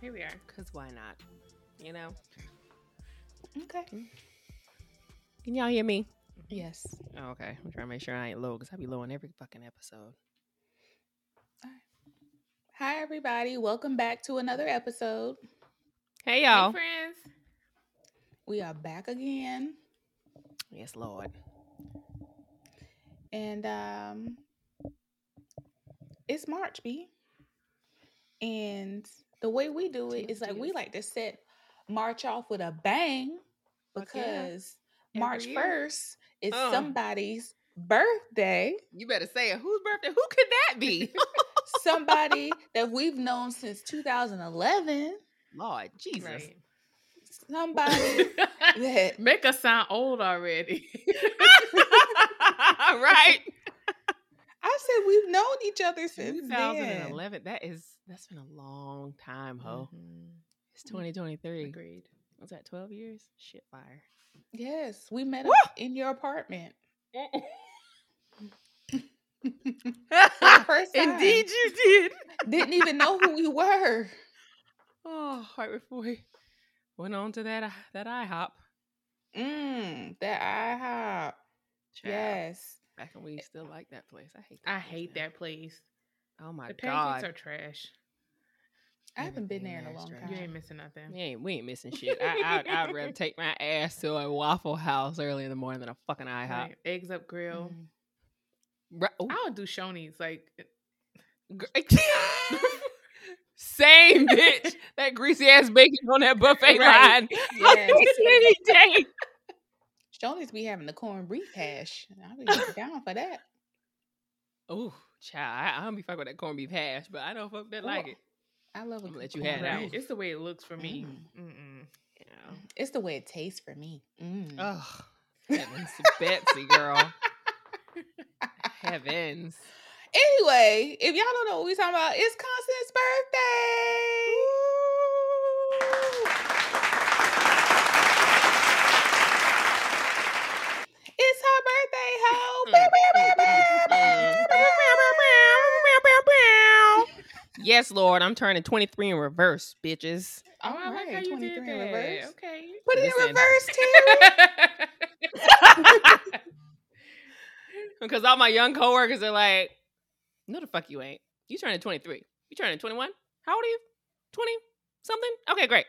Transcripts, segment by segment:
Here we are. because why not? You know? Okay. Can y'all hear me? Yes. Oh, okay. I'm trying to make sure I ain't low because I be low in every fucking episode. All right. Hi, everybody. Welcome back to another episode. Hey, Hey, y'all. Hey, friends. We are back again. yes, Lord. And um it's March, B. And the way we do it is like we like to set March off with a bang Fuck yeah. because March year. 1st is Uh. somebody's birthday. You better say it. Whose birthday? Who could that be? Somebody that we've known since 2011. Lord Jesus. Right. Somebody that Make us sound old already. right. I said we've known each other since then. 2011. That is that's been a long time, ho. Mhm. It's 2023. Agreed. Was that 12 years? Shit fire. Yes, we met Woo! up in your apartment. Indeed, you did. Didn't even know who we were. Oh, right before we went on to that uh, that IHOP. Mmm, that IHOP. Child, Yes. Back when we still like that place. I hate. That I place hate now. that place. Oh my the god. The pancakes are trash. I haven't been there in a long trash. time. You ain't missing nothing. We ain't, we ain't missing shit. I, I, I'd rather take my ass to a Waffle House early in the morning than a fucking IHOP. Right. Eggs up grill. Mm. Right. ooh. I would do Shoney's. Like, Same bitch. That greasy ass bacon on that buffet Right. line. Yes. Any day. Shoney's be having the corned beef hash. I'll be down for that. Ooh, child. I, I don't be fucking with that corned beef hash, but I know folk that like it. I love a I'ma let you have that right. one. beef. it's the way it looks for me. Mm. Mm-mm. Yeah. It's the way it tastes for me. Mm. Ugh. Heavens, Betsy girl. Heavens. Anyway, if y'all don't know what we're talking about, it's Constance's birthday. It's her birthday, ho. Yes, Lord, I'm turning 23 in reverse, bitches. Oh, I like how you 23 did in reverse. Okay. Put it in reverse, Terry. Because all my young coworkers are like, no, the fuck you ain't. You turning 23. You turning 21? How old are you? 20 something? Okay, great.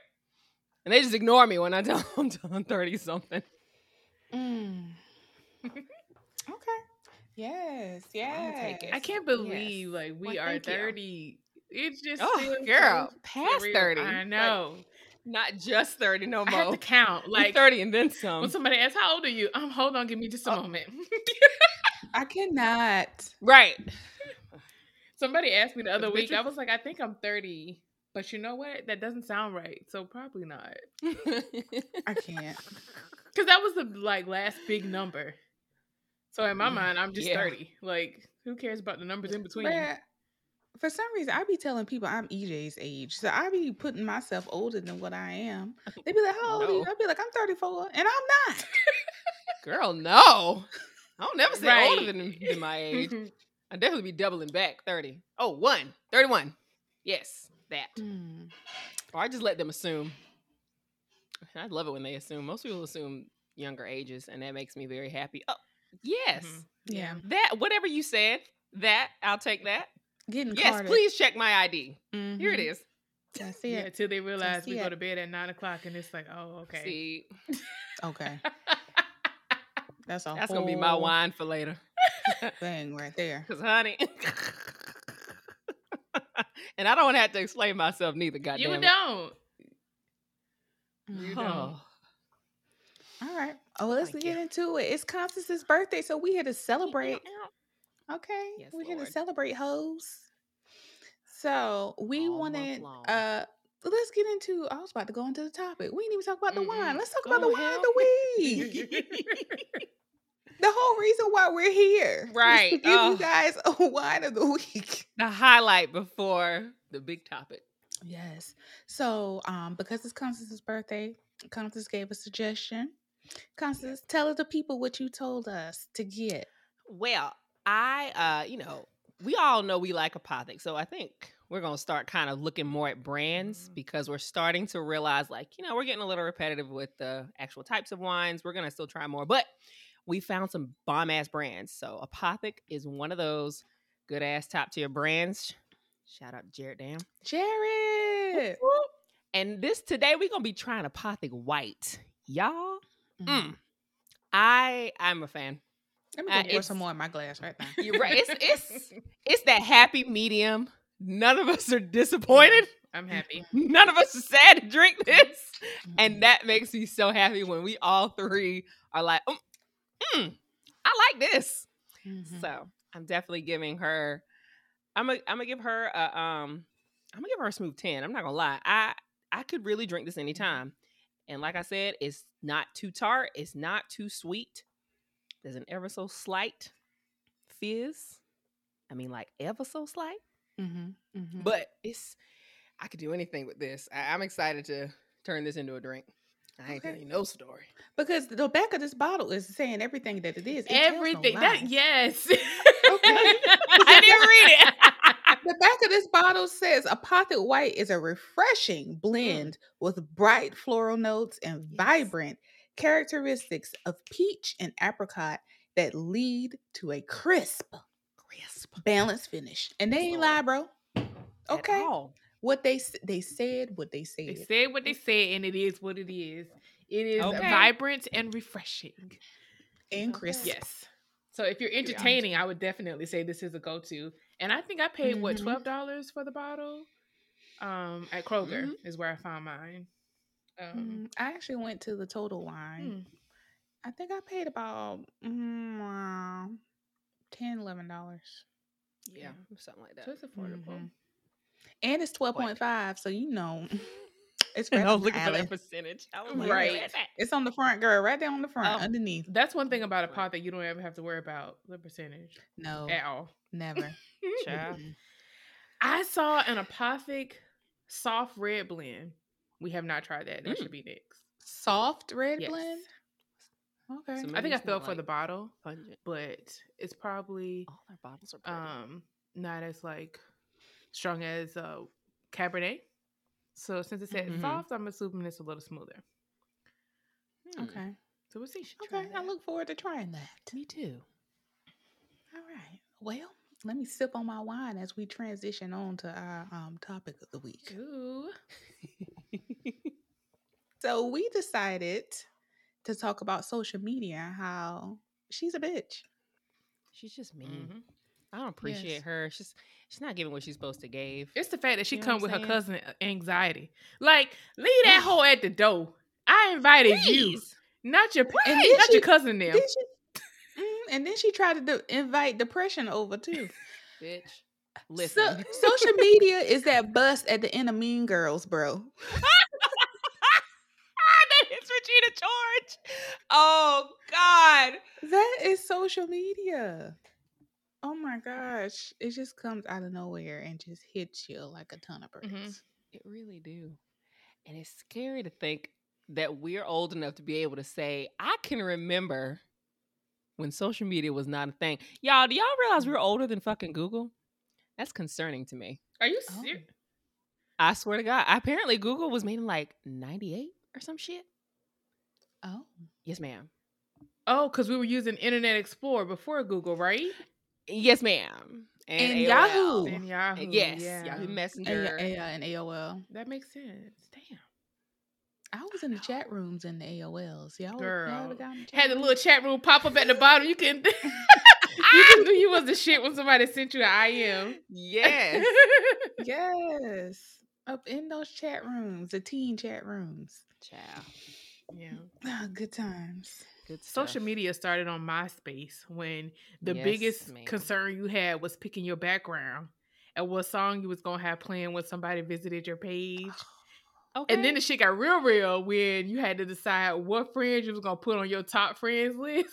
And they just ignore me when I tell them I'm 30 something. Mm. Okay. Yes. Yes. take it. I can't believe like we Well, are thank you. 30. It's just Oh, feels girl, past surreal. 30. I Like, know. Not just 30 no more. I have more. to count. Like Like 30 and then some. when somebody asks, "How old are you?" Um, hold on, give me just a Oh. moment. I cannot. right. somebody asked me the other week. I was like, "I think I'm 30." But you know what? That doesn't sound right. So probably not. I can't. Cuz that was the like last big number. So in my Mm, mind, I'm just yeah. 30. Like who cares about the numbers in between? Bruh, for some reason, I be telling people I'm EJ's age, so I be putting myself older than what I am. They be like, "How old are you?" No. I be like, "I'm 34," and I'm not. Girl, no. I don't never say older than, than my age. I definitely be doubling back 30. Oh, one. 31. Yes, that. Mm. Or I just let them assume. I love it when they assume. Most people assume younger ages, and that makes me very happy. Oh, yes. Mhm. Yeah, That, whatever you said, that, I'll take that. Getting Yes, carded. please check my ID. Here it Mhm. is. That's Yeah, it. until they realize we see go to bed at nine o'clock and it's like, oh, okay. See, Okay, that's a that's going to be my wine for later. thing right there. Because, honey. and I don't have to explain myself neither, goddamn. you it. don't. You don't. Oh. All right. Oh, well, let's Thank get you. into it. It's Constance's birthday, so we here to celebrate. Okay, Yes, we're here to celebrate hoes. So we All wanted uh let's get into. I was about to go into the topic. We didn't even talk about the wine. Let's talk Go about the wine of the week. the whole reason why we're here, is to Right. give Oh. you guys a wine of the week. the highlight before the big topic. Yes. So, um, because it's Constance's birthday, Constance gave a suggestion. Constance, tell the people what you told us to get. Well, I, uh, you know, we all know we like apothic, so I think we're gonna start kind of looking more at brands because we're starting to realize, like, you know, we're getting a little repetitive with the actual types of wines. We're gonna still try more, but we found some bomb ass brands. So apothic is one of those good ass top tier brands. Shout out Jared Dam. Jared. And this today we're gonna be trying apothic white, y'all. Mm. Mm. I I'm a fan. Let me Uh, pour some more in my glass right now. You're right. It's it's it's that happy medium. None of us are disappointed. I'm happy. None of us are sad to drink this. Mm-hmm. And that makes me so happy when we all three are like, mm, mm, I like this. Mhm. So I'm definitely giving her. I'm gonna I'm gonna give her a um. I'm gonna give her a smooth ten. I'm not gonna lie. I I could really drink this anytime. And like I said, it's not too tart. It's not too sweet. There's an ever so slight fizz. I mean, like ever so slight. Mhm, mhm. But it's I could do anything with this. I, I'm excited to turn this into a drink. I ain't Okay. telling you no story. because the back of this bottle is saying everything that it is. It no Everything that yes. I didn't read it. the back of this bottle says apothic white is a refreshing blend with bright floral notes and Yes. vibrant characteristics of peach and apricot that lead to a crisp, Crisp. balanced finish. And they ain't lie, bro. Okay, what they they said, what they said. They said. what they said, and it is what it is. It is Okay. vibrant and refreshing. and crisp. Yes. So if you're entertaining, I would definitely say this is a go-to. And I think I paid what Mhm. twelve dollars for the bottle. Um, at Kroger Mhm. is where I found mine. Um, Mm, I actually went to the Total Wine. hmm. I think I paid about mm, uh, 10 dollars. Yeah, something like that. so it's affordable. Mhm. And it's twelve point five, so you know it's right I was the looking for that percentage. Like, Right. that? It's on the front, girl, right there on the front, Oh. underneath. That's one thing about a pot that you don't ever have to worry about the percentage No, at all. never. Child. I saw an apothic soft red blend. We have not tried that. That Mm. should be next. Soft red Yes. blend. Okay. So I think I fell for the bottle, Pungent. but it's probably All their bottles are pretty. um not as like strong as uh Cabernet. So since it said Mhm. soft, I'm assuming it's a little smoother. Hmm. Okay. So we'll see. Okay. I look forward to trying that. Me too. All right. Well, let me sip on my wine as we transition on to our um, topic of the week. Ooh. So we decided to talk about social media and how she's a bitch. She's just mean. Mhm. I don't appreciate Yes. her. She's she's not giving what she's supposed to give. It's the fact that she You know come with I'm her cousin uh, anxiety. Like, leave that hole at the door. I invited you, not your And then not she- your cousin. Them. Then she, Mm, and then she tried to de- invite depression over too. Bitch. So, Listen. social media is that bus at the end of Mean Girls, bro. that is Regina George. Oh God. That is social media. Oh my gosh. It just comes out of nowhere and just hits you like a ton of bricks. Mhm. It really do. And it's scary to think that we're old enough to be able to say, I can remember when social media was not a thing. Y'all, do y'all realize we're mm. older than fucking Google? That's concerning to me. Are you Oh. serious? I swear to God. Apparently Google was made in like 98 or some shit. Oh. Yes, ma'am. Oh, because we were using Internet Explorer before Google, right? Yes, ma'am. And AOL. Yahoo. And Yahoo. Yes, yeah. Yahoo And, Messenger. yeah, and AOL. That makes sense. Damn. I was in the chat rooms in the AOLs. Y'all, y'all Girl. ever got in the chat Had the little chat room pop up at the bottom. You can you just knew you was the shit when somebody sent you an IM. Yes. Yes. Up in those chat rooms, the teen chat rooms. Child. yeah. Ah, good times. Good stuff. Social media started on MySpace when the Yes, biggest ma'am. concern you had was picking your background and what song you was gonna have playing when somebody visited your page. Okay. And then the shit got real real when you had to decide what friends you was gonna put on your top friends list.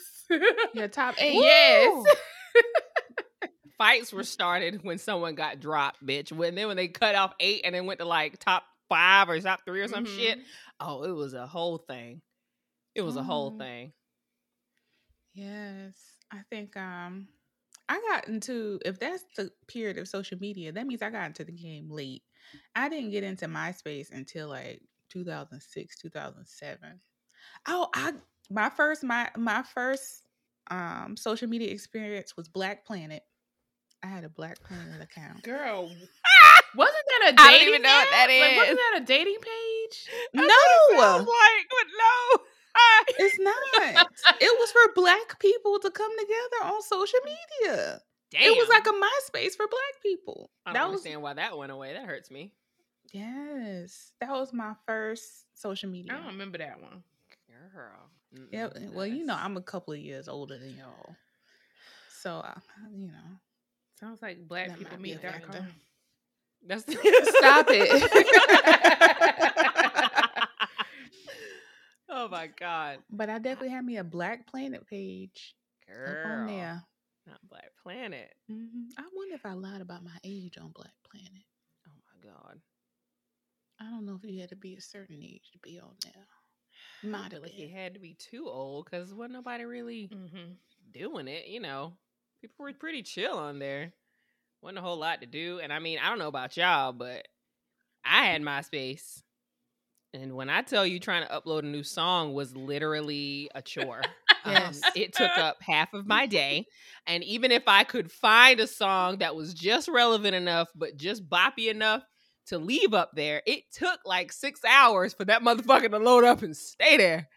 Your top eight. yes. fights were started when someone got dropped, bitch. When then when they cut off eight and then went to like top five or top three or some Mhm. shit. Oh, it was a whole thing. It was a whole Oh. thing. Yes. I think um I got into if that's the period of social media, that means I got into the game late. I didn't get into MySpace until like 2006, 2007. Oh, I my first my my first um social media experience was Black Planet. I had a Black Planet account. Girl. Wasn't that a dating I don't even know what that Like, wasn't that a dating page? No, like, but no. it's not. it was for black people to come together on social media. Damn. It was like a MySpace for black people. I don't that was understand why that went away. That hurts me. Yes, that was my first social media. I don't remember that one. Girl. Yeah, well, you know, I'm a couple of years older than y'all, so uh, you know. Sounds like black That people might be a meet dot factor. com. That's Stop it. oh my god. But I definitely had me a Black Planet page Girl. up on there. Not Black Planet. hmm I wonder if I lied about my age on Black Planet. Oh my god. I don't know if you had to be a certain age to be on there. Might have Like you had to be too old because wasn't nobody really Mm-hmm. doing it, you know. People were pretty chill on there. Wasn't a whole lot to do. And I mean, I don't know about y'all, but I had MySpace. And when I tell you trying to upload a new song was literally a chore. Um, it took up half of my day. And even if I could find a song that was just relevant enough, but just boppy enough to leave up there, it took like six hours for that motherfucker to load up and stay there.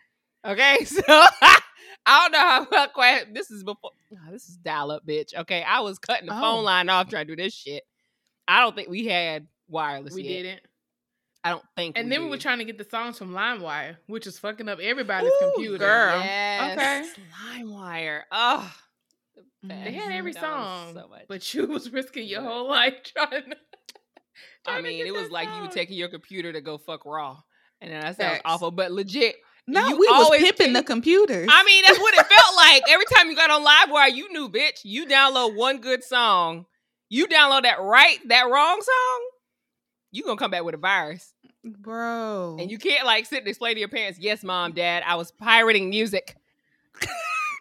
Okay, so I don't know how well quite this is before. nah, this is dial up, bitch. Okay, I was cutting the Oh. phone line off trying to do this shit. I don't think we had wireless. We yet. didn't. I don't think. And then we were trying to get the songs from LimeWire, which is fucking up everybody's Ooh, computer. girl. Yes. LimeWire. Oh, They They had every song, so much. but you was risking your But- whole life trying to. I trying to mean, get it was that like you song. taking your computer to go fuck raw, and then that sounds Facts. awful, but legit. No, you we was always pimping the keep- computers. I mean, that's what it felt like. Every time you got on LimeWire, you knew, bitch. You download one good song, you download that right, that wrong song, you gonna come back with a virus, bro. and you can't like sit and explain to your parents, "Yes, mom, dad, I was pirating music."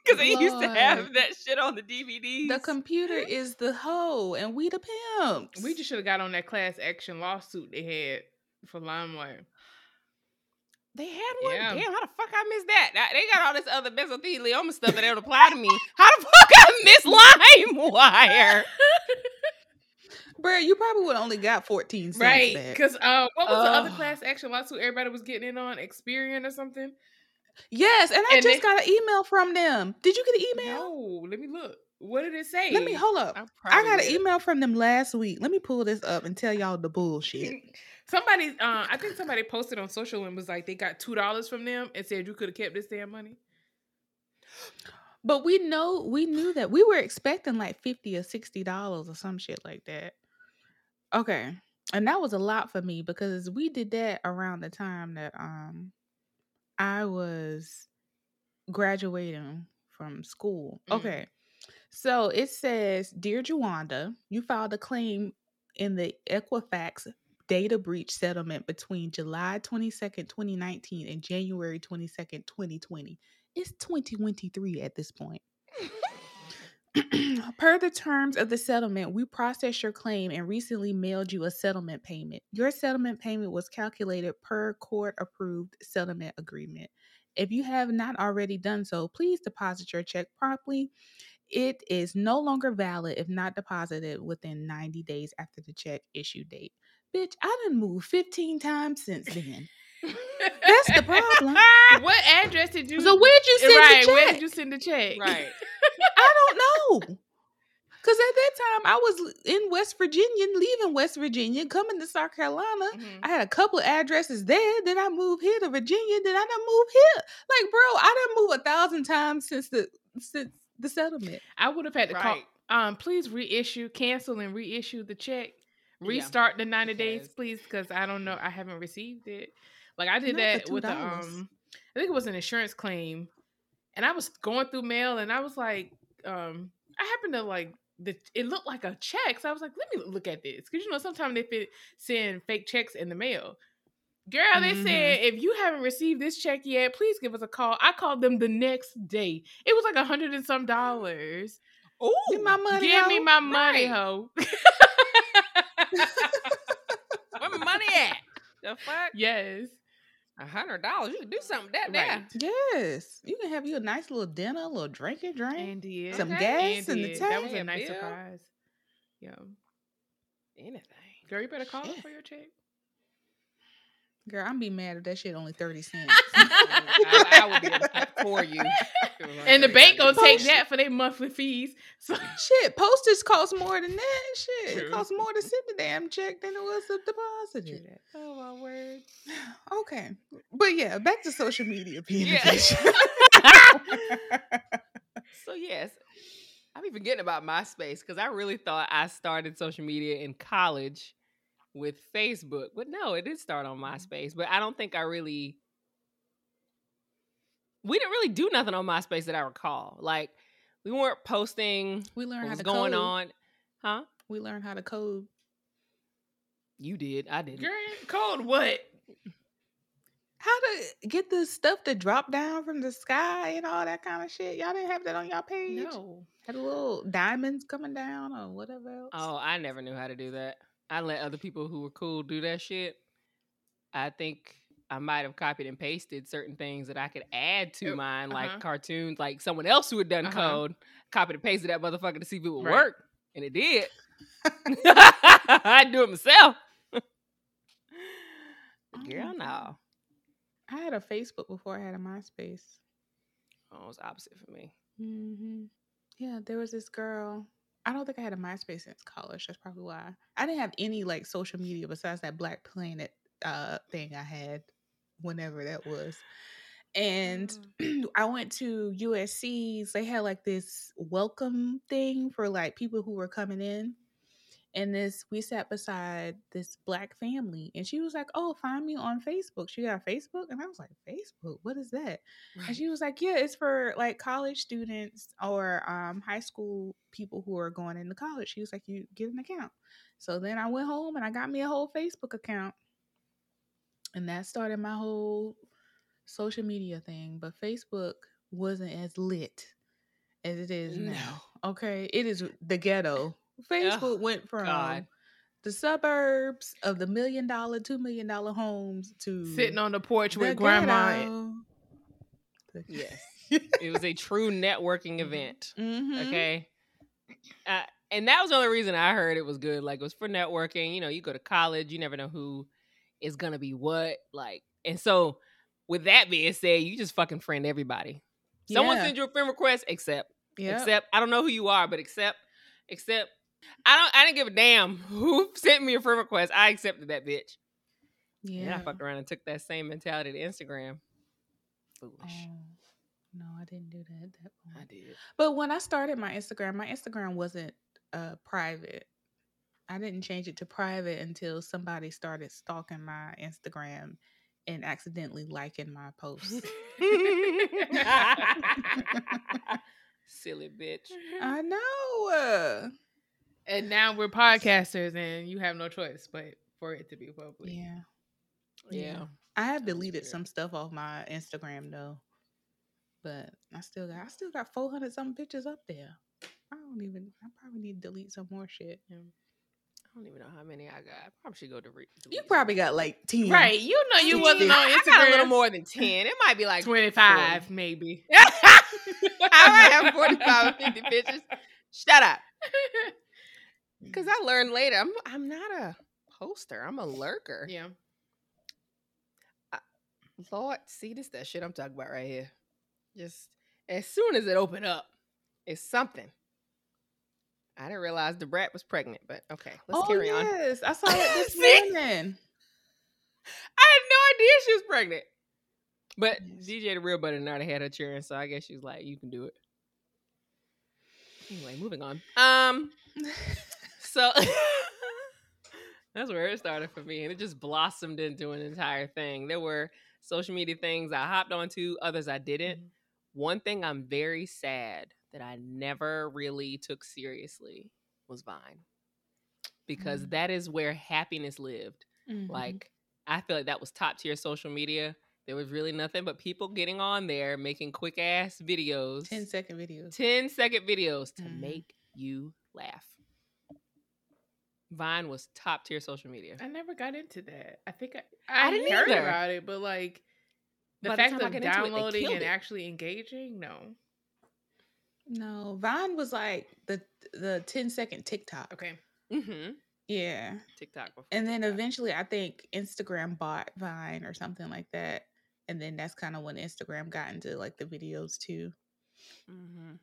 Because they used to have that shit on the DVDs. the computer is the hoe, and we the pimps. We just should have got on that class action lawsuit they had for LimeWire. They had one. Yeah. Damn, how the fuck I missed that? Now, They got all this other mesothelioma stuff that don't apply to me. How the fuck I missed LimeWire? bro. You probably would only got fourteen cents. Right. Because uh, what was the other class action lawsuit everybody was getting in on? Experian or something? Yes, and I And just they- got an email from them. Did you get an email? No, let me look. What did it say? Let me hold up. I, got an email from them last week. Let me pull this up and tell y'all the bullshit. Somebody, uh, I think somebody posted on social and was like, they got two dollars from them and said you could have kept this damn money. But we know we knew that we were expecting like fifty or sixty dollars or some shit like that. Okay, and that was a lot for me because we did that around the time that um I was graduating from school. Mhm. Okay, so it says, "Dear Jawanda, you filed a claim in the Equifax data breach settlement between July 22nd, 2019 and January 22nd, 2020. It's 2023 at this point. per the terms of the settlement, we processed your claim and recently mailed you a settlement payment. Your settlement payment was calculated per court approved settlement agreement. If you have not already done so, please deposit your check promptly. It is no longer valid if not deposited within 90 days after the check issue date. Bitch, I done moved 15 times since then. That's the problem. what address did you? So where'd you send right? the check? Where did you send the check? Right. I don't know. Cause at that time I was in West Virginia, leaving West Virginia, coming to South Carolina. Mhm. I had a couple of addresses there. Then I moved here to Virginia. Then I done moved here. Like, bro, I done moved a thousand times since the since the settlement. I would have had to call. Um, please reissue, cancel, and reissue the check Yeah, restart the 90 days, please? Because I don't know. I haven't received it. Like I did Not that with the um I think it was an insurance claim. And I was going through mail and I was like, um, I happened to like the it looked like a check. So I was like, let me look at this. Cause you know, sometimes they fit, send fake checks in the mail. Girl, they Mhm. said if you haven't received this check yet, please give us a call. I called them the next day. It was like a hundred and some dollars. Ooh, Give my money. Give me ho. my money, right. ho. Where my money at? The fuck? yes. A hundred dollars. You can do something with that now. Right. Yes, you can have you a nice little dinner, a little drink and drink. Some Okay. gas And in the did. That was a nice Bill. surprise. Yeah. Anything. Girl, you better call Shit. for your check. Girl, I'm be mad if that shit only thirty cents. I, I would be upset for you. if it was like And the bank gonna take that for their monthly fees. So shit, postage costs more than that. Shit, True. it costs more to send the damn check than it was to deposit it. Oh my word. Okay, but yeah, back to social media Yeah. so yes, I'm even forgetting about MySpace because I really thought I started social media in college with Facebook, but no, it did start on mm-hmm. MySpace. But I don't think I really. We didn't really do nothing on MySpace that I recall. Like we weren't posting we learned what how was to going code. on, huh? We learned how to code. You did. I didn't. girl, code what? How to get the stuff to drop down from the sky and all that kind of shit. Y'all didn't have that on y'all page. No. Had a little diamonds coming down or whatever else. Oh, I never knew how to do that. I let other people who were cool do that shit. I think I might have copied and pasted certain things that I could add to mine, like uh-huh. cartoons, like someone else who had done Uh-huh. code, copied and pasted that motherfucker to see if it would Right. work. And it did. I'd do it myself. Girl, no. I had a Facebook before I had a MySpace. Oh, it was opposite for me. hmm Yeah, there was this girl. I don't think I had a MySpace since college. That's probably why. I didn't have any like social media besides that Black Planet uh thing I had whenever that was. And I went to USC's. They had like this welcome thing for like people who were coming in. And this, we sat beside this black family, and she was like, "Oh, find me on Facebook." She got Facebook, and I was like, "Facebook? What is that?" And she was like, "Yeah, it's for like college students or um, high school people who are going into college." She was like, "You get an account." So then I went home and I got me a whole Facebook account, and that started my whole social media thing. But Facebook wasn't as lit as it is now. Okay, it is the ghetto. Facebook went from God. the suburbs of the million dollar, two million dollar homes to Sitting on the porch the with grandma. and- Yes. it was a true networking event. Mhm. Okay. Uh, and that was the only reason I heard it was good. Like it was for networking. You know, you go to college, you never know who is gonna be what. Like, and so with that being said, you just fucking friend everybody. Someone Yeah. sends you a friend request, accept. Yep. Accept. I don't know who you are, but accept. Accept. I don't. I didn't give a damn who sent me a friend request. I accepted that bitch. yeah. And I fucked around and took that same mentality to Instagram. Foolish. Oh, no, I didn't do that. at that I did. But when I started my Instagram, my Instagram wasn't uh private. I didn't change it to private until somebody started stalking my Instagram and accidentally liking my posts. Silly bitch. I know. And now we're podcasters, and you have no choice but for it to be public. yeah. Yeah. I have deleted weird. some stuff off my Instagram though. But I still got I still got 400 something pictures up there. I don't even I probably need to delete some more shit. I don't even know how many I got. I probably should go to re- You probably got like 10. Right. You know you wasn't on I got a little more than ten. It might be like 25, 40. maybe. I might have 45 or 50 pictures. Shut up. Because I learned later, I'm I'm not a poster. I'm a lurker. yeah. Lord, see this that shit I'm talking about right here. Just as soon as it opened up, it's something. I didn't realize Da Brat was pregnant, but okay, let's oh, carry on. yes. I saw it this morning. I had no idea she was pregnant. But Yes. DJ the real butter already had her cheering, so I guess she was like, "You can do it." Anyway, moving on. Um, so That's where it started for me. And it just blossomed into an entire thing. There were social media things I hopped onto, others I didn't. Mhm. One thing I'm very sad that I never really took seriously was Vine. Because Mm. that is where happiness lived. Mhm. Like, I feel like that was top tier social media. There was really nothing but people getting on there making quick ass videos. 10 second videos. 10 second videos to Mhm. make you laugh. Vine was top tier social media. I never got into that. I think I, I I, didn't heard either. about it, but like the By the fact time of got into it, downloading and it. actually engaging, no. No, Vine was like the the 10 second TikTok. Okay. Mm-hmm. Yeah. TikTok before. And then TikTok. eventually I think Instagram bought Vine or something like that. And then that's kind of when Instagram got into like the videos too. Mm-hmm.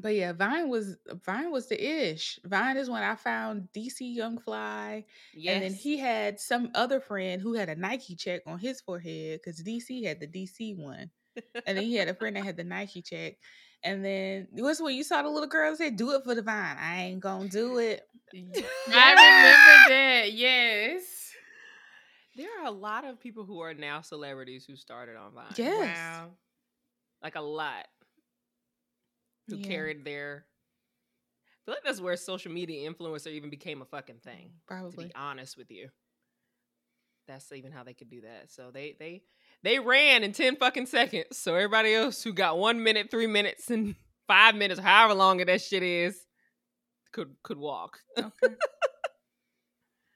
But yeah, Vine was Vine was the ish. Vine is when I found DC Young Fly. Yes. And then he had some other friend who had a Nike check on his forehead because DC had the DC one. And then he had a friend that had the Nike check. And then it was when you saw the little girl say, Do it for the vine. I ain't gonna do it. I remember that. Yes. there are a lot of people who are now celebrities who started on Vine. Yes. Wow. Like a lot. Who Yeah, carried their I feel like that's where social media influencer even became a fucking thing. Probably. To be honest with you. That's even how they could do that. So they they they ran in 10 fucking seconds. So everybody else who got one minute, three minutes, and five minutes, however long that shit is, could could walk. Okay.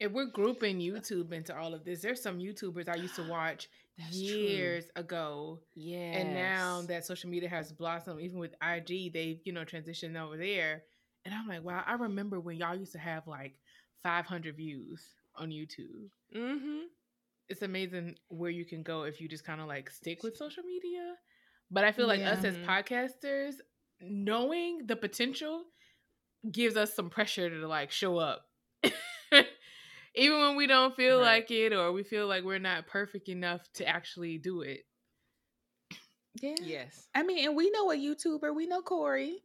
If we're grouping YouTube into all of this, there's some YouTubers I used to watch That's true. years ago. Yeah. And now that social media has blossomed, even with IG, they've, you know, transitioned over there. And I'm like, wow, I remember when y'all used to have like 500 views on YouTube. Mm-hmm. It's amazing where you can go if you just kind of like stick with social media. But I feel like us as podcasters, knowing the potential gives us some pressure to like show up. Even when we don't feel Right. like it or we feel like we're not perfect enough to actually do it. Yeah. Yes. I mean, and we know a YouTuber. We know Corey.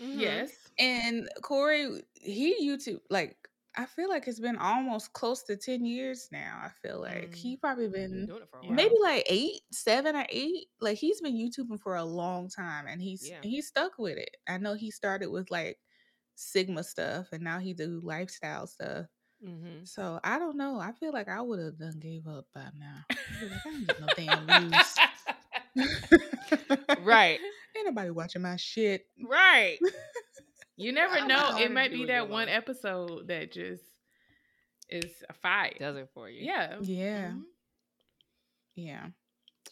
Mhm. Yes. And Corey, he YouTube like I feel like it's been almost close to 10 years now. I feel like Mm. he probably Been been doing it for a while. maybe like eight, seven or eight. Like he's been YouTubing for a long time and he's Yeah. he's stuck with it. I know he started with like Sigma stuff and now he do lifestyle stuff. Mm-hmm. So I don't know. I feel like I would have done gave up by now. I'd like, I ain't no damn views. right. Ain't nobody watching my shit. Right. You never I'm know. It might be it that one alone. episode that just is a fight. Does it for you. Yeah. Yeah. Mhm. Yeah.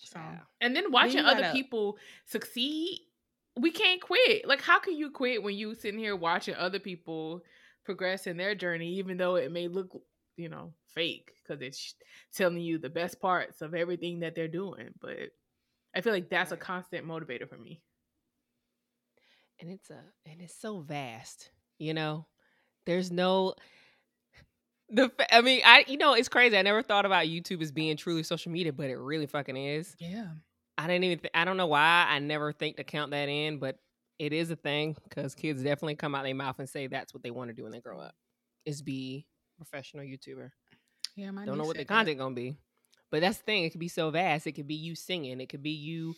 So Child. And then watching you other gotta- people succeed, we can't quit. Like, how can you quit when you sitting here watching other people progress in their journey, even though it may look, you know, fake because it's telling you the best parts of everything that they're doing. But I feel like that's a constant motivator for me. and it's a and it's so vast you know there's no the i mean i you know it's crazy i never thought about youtube as being truly social media but it really fucking is yeah. i didn't even th- i don't know why i never think to count that in but it is a thing because kids definitely come out their mouth and say that's what they want to do when they grow up is be professional youtuber Yeah. My don't know what the said that. content gonna be but that's the thing it could be so vast it could be you singing it could be you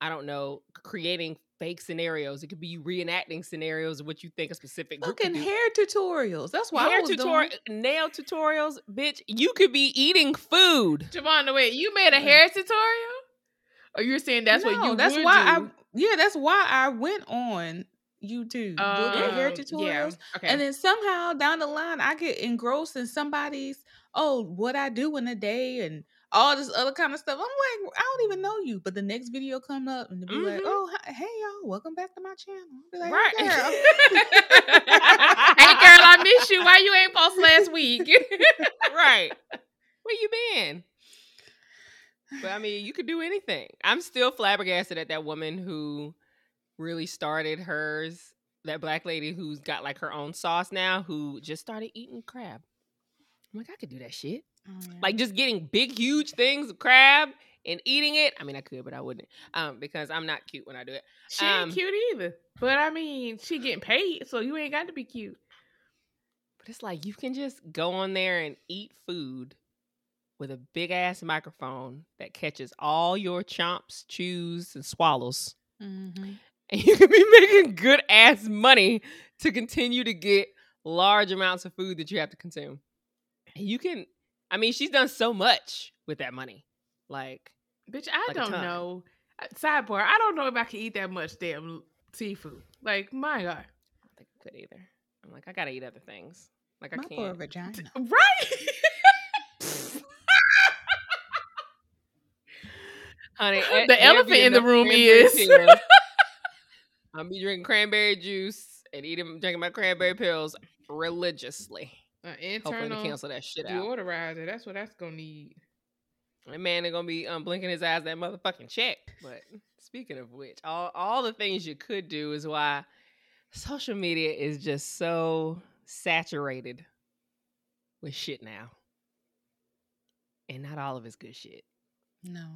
i don't know creating fake scenarios it could be you reenacting scenarios of what you think a specific group could Fucking hair tutorials. That's why hair was tutorial doing. Uh, nail tutorials bitch you could be eating food Javon, wait, you made a hair tutorial? Or you're saying that's what you That's would why do? I. Yeah, that's why I went on YouTube look at hair tutorials. Yeah. Okay. And then somehow down the line, I get engrossed in somebody's, oh, what I do in a day and all this other kind of stuff. I'm like, I don't even know you. But the next video come up and be like, Mhm. oh, hi- hey, y'all, welcome back to my channel. I'll be like, right. "Hey, girl." hey girl, I miss you. Why you ain't post last week? right where you been but i mean you could do anything i'm still flabbergasted at that woman who really started hers that black lady who's got like her own sauce now who just started eating crab i'm like i could do that shit Oh, yeah. like just getting big huge things of crab and eating it i mean i could but i wouldn't um because i'm not cute when i do it she ain't Um, cute either. But I mean, she getting paid, so you ain't got to be cute. But it's like you can just go on there and eat food with a big ass microphone that catches all your chomps, chews, and swallows. Mm-hmm. And you can be making good ass money to continue to get large amounts of food that you have to consume. And you can, I mean, she's done so much with that money. Like, Bitch, I Like don't know. Uh, Sidebar, I don't know if I can eat that much damn seafood. Like, my God. I don't think I could either. I'm like, I gotta eat other things. Like, I My poor can't. vagina. Right? Honey, The elephant in the room is- I'll be drinking cranberry juice and eating, drinking my cranberry pills religiously. An Hopefully to cancel that shit out. deodorizer. That's what that's gonna need. That man ain't gonna be um, blinking his eyes at that motherfucking check. But speaking of which, all all the things you could do is why social media is just so saturated with shit now, and not all of it's good shit, No.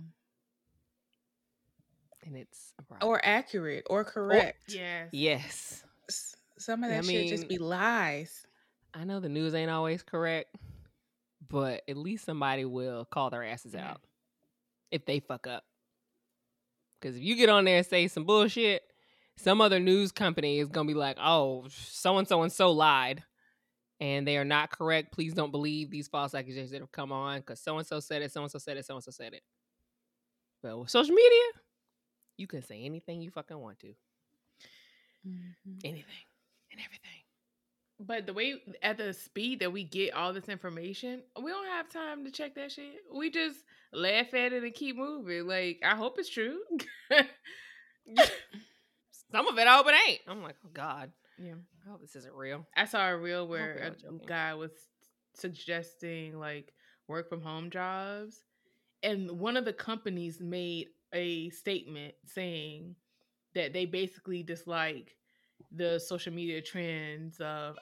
And it's. Or accurate or correct. Yes. yes, Some of I that shit just be lies. I know the news ain't always correct, but at least somebody will call their asses Mhm. out if they fuck up. Because if you get on there and say some bullshit, some other news company is gonna be like, "Oh, so and so and so lied, and they are not correct. Please don't believe these false accusations that have come on because so and so said it, so and so said it, so and so said it." But with social media, you can say anything you fucking want to, Mhm. anything and everything. But the way at the speed that we get all this information, we don't have time to check that shit. We just laugh at it and keep moving. Like, I hope it's true. Some of it, I hope it ain't. I'm like, oh god, yeah. I hope this isn't real. I saw a reel where a guy was suggesting like work from home jobs, and one of the companies made a statement saying that they basically dislike the social media trends of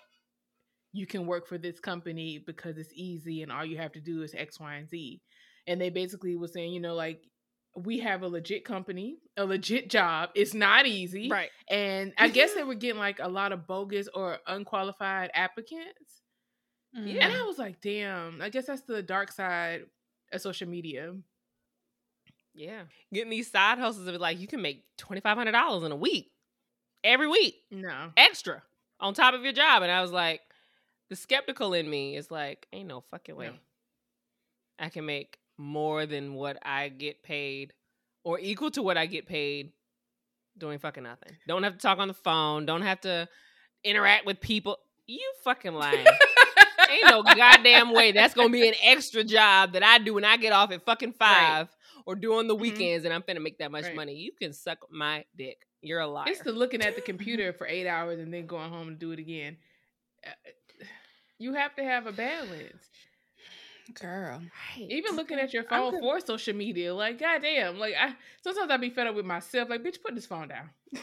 you can work for this company because it's easy and all you have to do is X, Y, and Z. And they basically was saying, you know, like we have a legit company, a legit job. It's not easy. Right. And I guess they were getting like a lot of bogus or unqualified applicants. Yeah. And mm-hmm. I was like, damn, I guess that's the dark side of social media. Yeah. Getting these side hustles of like you can make twenty five hundred dollars in a week. Every week. No. Extra. On top of your job. And I was like, the skeptical in me is like, ain't no fucking way. No. I can make more than what I get paid or equal to what I get paid doing fucking nothing. Don't have to talk on the phone. Don't have to interact with people. You fucking lying. Ain't no goddamn way that's gonna be an extra job that I do when I get off at fucking five or during the Mhm. weekends and I'm finna make that much Right. money. You can suck my dick. You're a liar. It's the looking at the computer for eight hours and then going home to do it again. Uh, You have to have a balance. Girl. Right. Even looking at your phone for social media, like goddamn, like I sometimes I be fed up with myself. Like, bitch, put this phone down.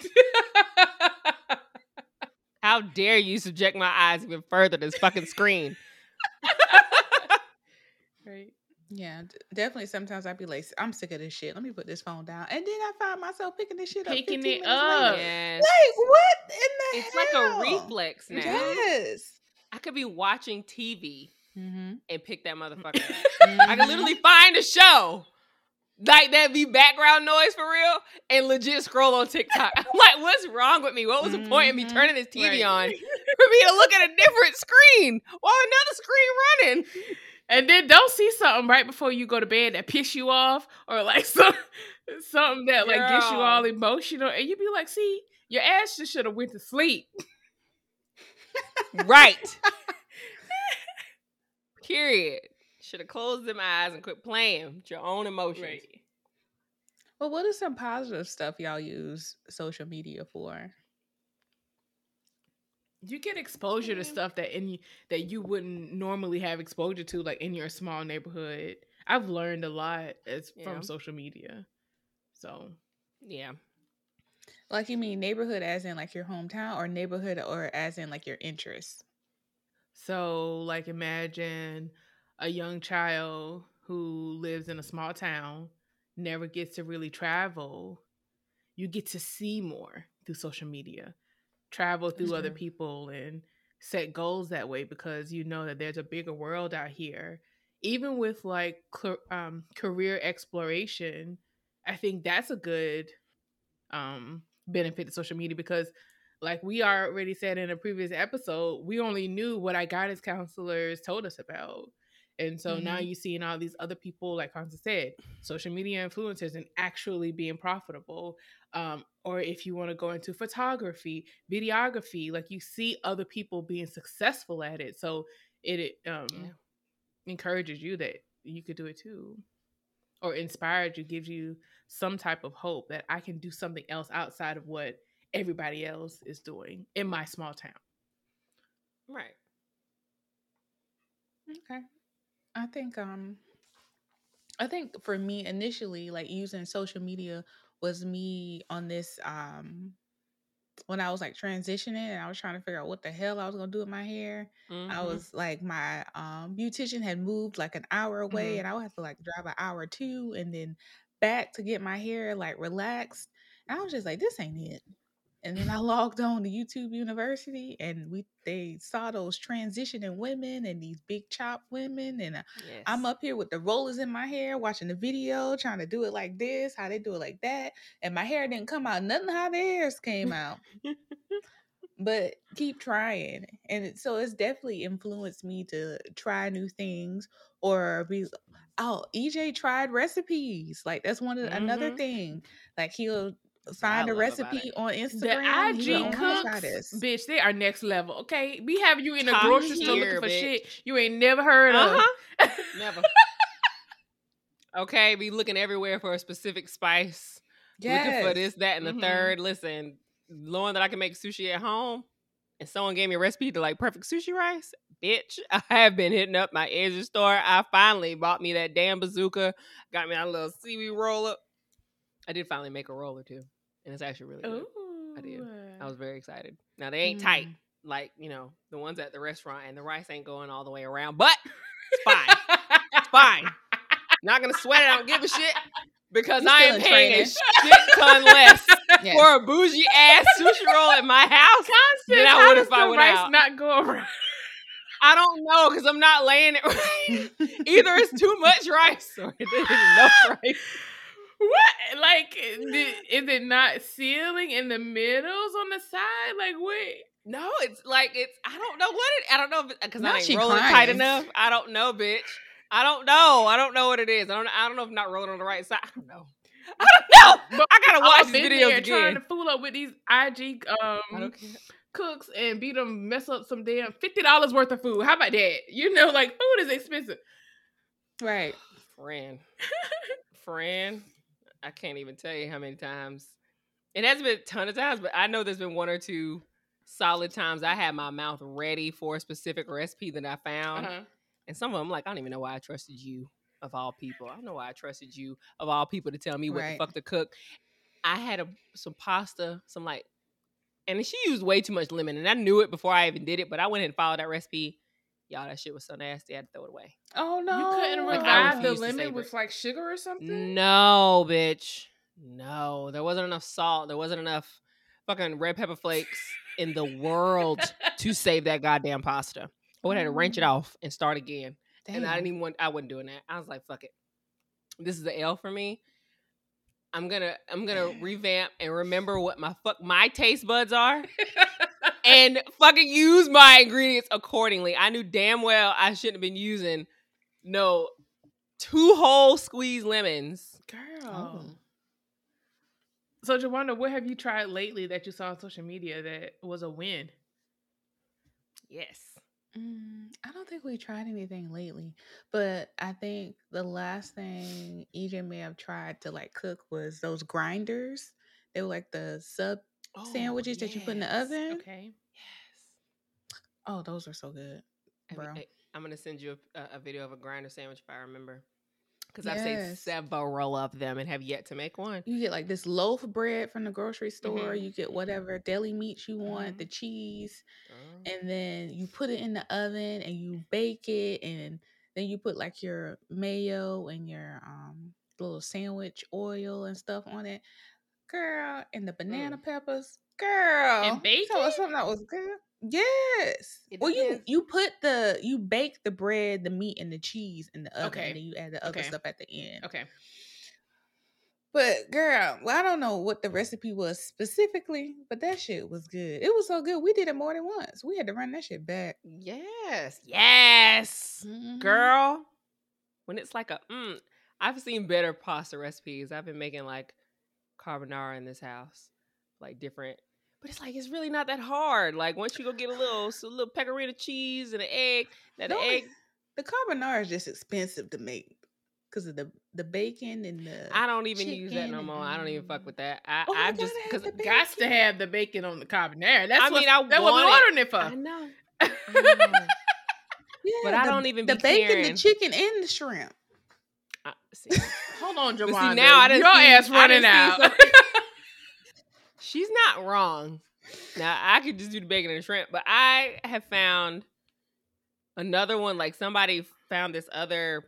How dare you subject my eyes even further to this fucking screen? right. Yeah, definitely. Sometimes I'd be like, I'm sick of this shit. Let me put this phone down. And then I find myself picking this shit up. Picking it up. Yes. Like, what in the It's like a reflex now. Yes. I could be watching TV Mm-hmm. and pick that mm-hmm. motherfucker up. I can mm-hmm. literally find a show like that be background noise for real and legit scroll on TikTok. I'm like, what's wrong with me? What was the point of me mm-hmm. turning this TV Right. on for me to look at a different screen while another screen running? And then don't see something right before you go to bed that piss you off, or like some something that like gets you all emotional, and you be like, "See, your ass just should have went to sleep." Right. Period. Should have closed them eyes and quit playing with your own emotions. Well, what is some positive stuff y'all use social media for? You get exposure to Mhm. stuff that in that you wouldn't normally have exposure to, like in your small neighborhood. I've learned a lot Yeah. from social media. So Yeah. Like you mean neighborhood as in like your hometown or neighborhood or as in like your interests? So, like, imagine a young child who lives in a small town, never gets to really travel. You get to see more through social media, travel through other Mhm. people, and set goals that way because you know that there's a bigger world out here. Even with like um, career exploration, I think that's a good um, benefit to social media because, like we already said in a previous episode, we only knew what our guidance counselors told us about. And so now Mhm. you're seeing all these other people, like Constance said, social media influencers and actually being profitable. Um, or if you want to go into photography, videography, like you see other people being successful at it. So it, it um, Yeah. encourages you that you could do it too. Or inspires you, gives you some type of hope that I can do something else outside of what everybody else is doing in my small town. Right. Okay. I think um I think for me initially like using social media was me on this um when I was like transitioning and I was trying to figure out what the hell I was gonna do with my hair. I Mhm. was like my um beautician had moved like an hour away Mhm. and I would have to like drive an hour or two and then back to get my hair like relaxed. And I was just like, this ain't it. And then I logged on to YouTube University and we they saw those transitioning women and these big chop women and uh, yes. I'm up here with the rollers in my hair watching the video trying to do it like this, how they do it like that, and my hair didn't come out nothing how theirs came out. but keep trying. And it, so it's definitely influenced me to try new things or be oh, EJ tried recipes. Like that's one of another Mhm. thing. Like he'll I find a recipe on Instagram. he'll IG like, "Oh, I'm gonna try cooks, bitch, they are next level. Okay, we have you in a Top grocery store tier, looking for bitch. shit you ain't never heard Uh-huh. of. Never. okay, be looking everywhere for a specific spice. Looking for this, that, and the Mhm. third. Listen, knowing that I can make sushi at home, and someone gave me a recipe to like perfect sushi rice, bitch. I have been hitting up my Asian store. I finally bought me that damn bazooka. Got me that little seaweed roller. I did finally make a roller too, and it's actually really good. Ooh. I did. I was very excited. Now they ain't tight Mm. like you know the ones at the restaurant, and the rice ain't going all the way around, but it's fine. It's fine. Not gonna sweat it. I don't give a shit because I am in paying a shit ton less Yes. for a bougie ass sushi roll at my house. Constance, than I would if I went rice out. not go around? I don't know because I'm not laying it right. Either it's too much rice or it is enough rice. What? Like, is is it not sealing in the middles on the side? Like, wait. No, it's like it's. I don't know what it. I don't know because Now I ain't rolling tight enough. I don't know, bitch. I don't know. I don't know what it is. I don't. I don't know if I'm not rolling on the right side. I don't know. I don't know. But I gotta watch these videos there trying again. to fool up with these IG um cooks and beat them, mess up some damn fifty dollars worth of food. How about that? You know, like food is expensive. right. Fran. Fran. I can't even tell you how many times. It hasn't been a ton of times, but I know there's been one or two solid times I had my mouth ready for a specific recipe that I found. Uh-huh. And some of them, like, I don't even know why I trusted you of all people. I don't know why I trusted you of all people to tell me what Right. the fuck to cook. I had a some pasta, some like, and she used way too much lemon, and I knew it before I even did it. But I went and followed that recipe. Y'all, that shit was so nasty. I had to throw it away. Oh no. You couldn't Like, I revive the refuse to lemon savor with it. like sugar or something. No, bitch. No, there wasn't enough salt. There wasn't enough fucking red pepper flakes in the world to save that goddamn pasta. I would have had to wrench it Mm. off and start again. And I didn't even want. I wasn't doing that. I was like, "Fuck it, this is the L for me." I'm gonna I'm gonna revamp and remember what my fuck my taste buds are and fucking use my ingredients accordingly. I knew damn well I shouldn't have been using no two whole squeezed lemons. Girl. Oh. So, Jawanda, what have you tried lately that you saw on social media that was a win? Yes. Mm, I don't think we tried anything lately, but I think the last thing EJ may have tried to like cook was those grinders. They were like the sub. Sandwiches that you put in the oven? Okay. Yes. Oh, those are so good, bro. I- I'm gonna send you a, a- video of a grinder sandwich if I remember, because I've saved Yes. several of them and have yet to make one. You get like this loaf bread from the grocery store. Mhm. You get whatever deli meat you want, Mhm. the cheese, Oh. and then you put it in the oven and you bake it, and then you put like your mayo and your um little sandwich oil and stuff on it, girl. And the banana peppers. Girl, And tell us something that was good. Yes. Well, you you put the you bake the bread, the meat, and the cheese in the oven, Okay. and then you add the other Okay. stuff at the end. Okay. But girl, well, I don't know what the recipe was specifically, but that shit was good. It was so good. We did it more than once. We had to run that shit back. Yes. Yes. Mhm. Girl. When it's like a mm, I've seen better pasta recipes. I've been making like carbonara in this house. Like different but it's like it's really not that hard. Like once you go get a little so a little pecorino cheese and an egg, that The egg The carbonara is just expensive to make because of the the bacon and the. I don't even use that no more. I don't even fuck with um, that. I Oh, I just because. Got to have the bacon on the carbonara. That's I what, mean, I that's what we want it. ordering it for. I know. I know. yeah, but I the- don't even the bacon, caring. the chicken, and the shrimp. I, Hold on, But Jawan. see, now I done Your see- ass running done out. see she's not wrong. Now I could just do the bacon and shrimp, but I have found another one. Like somebody found this other,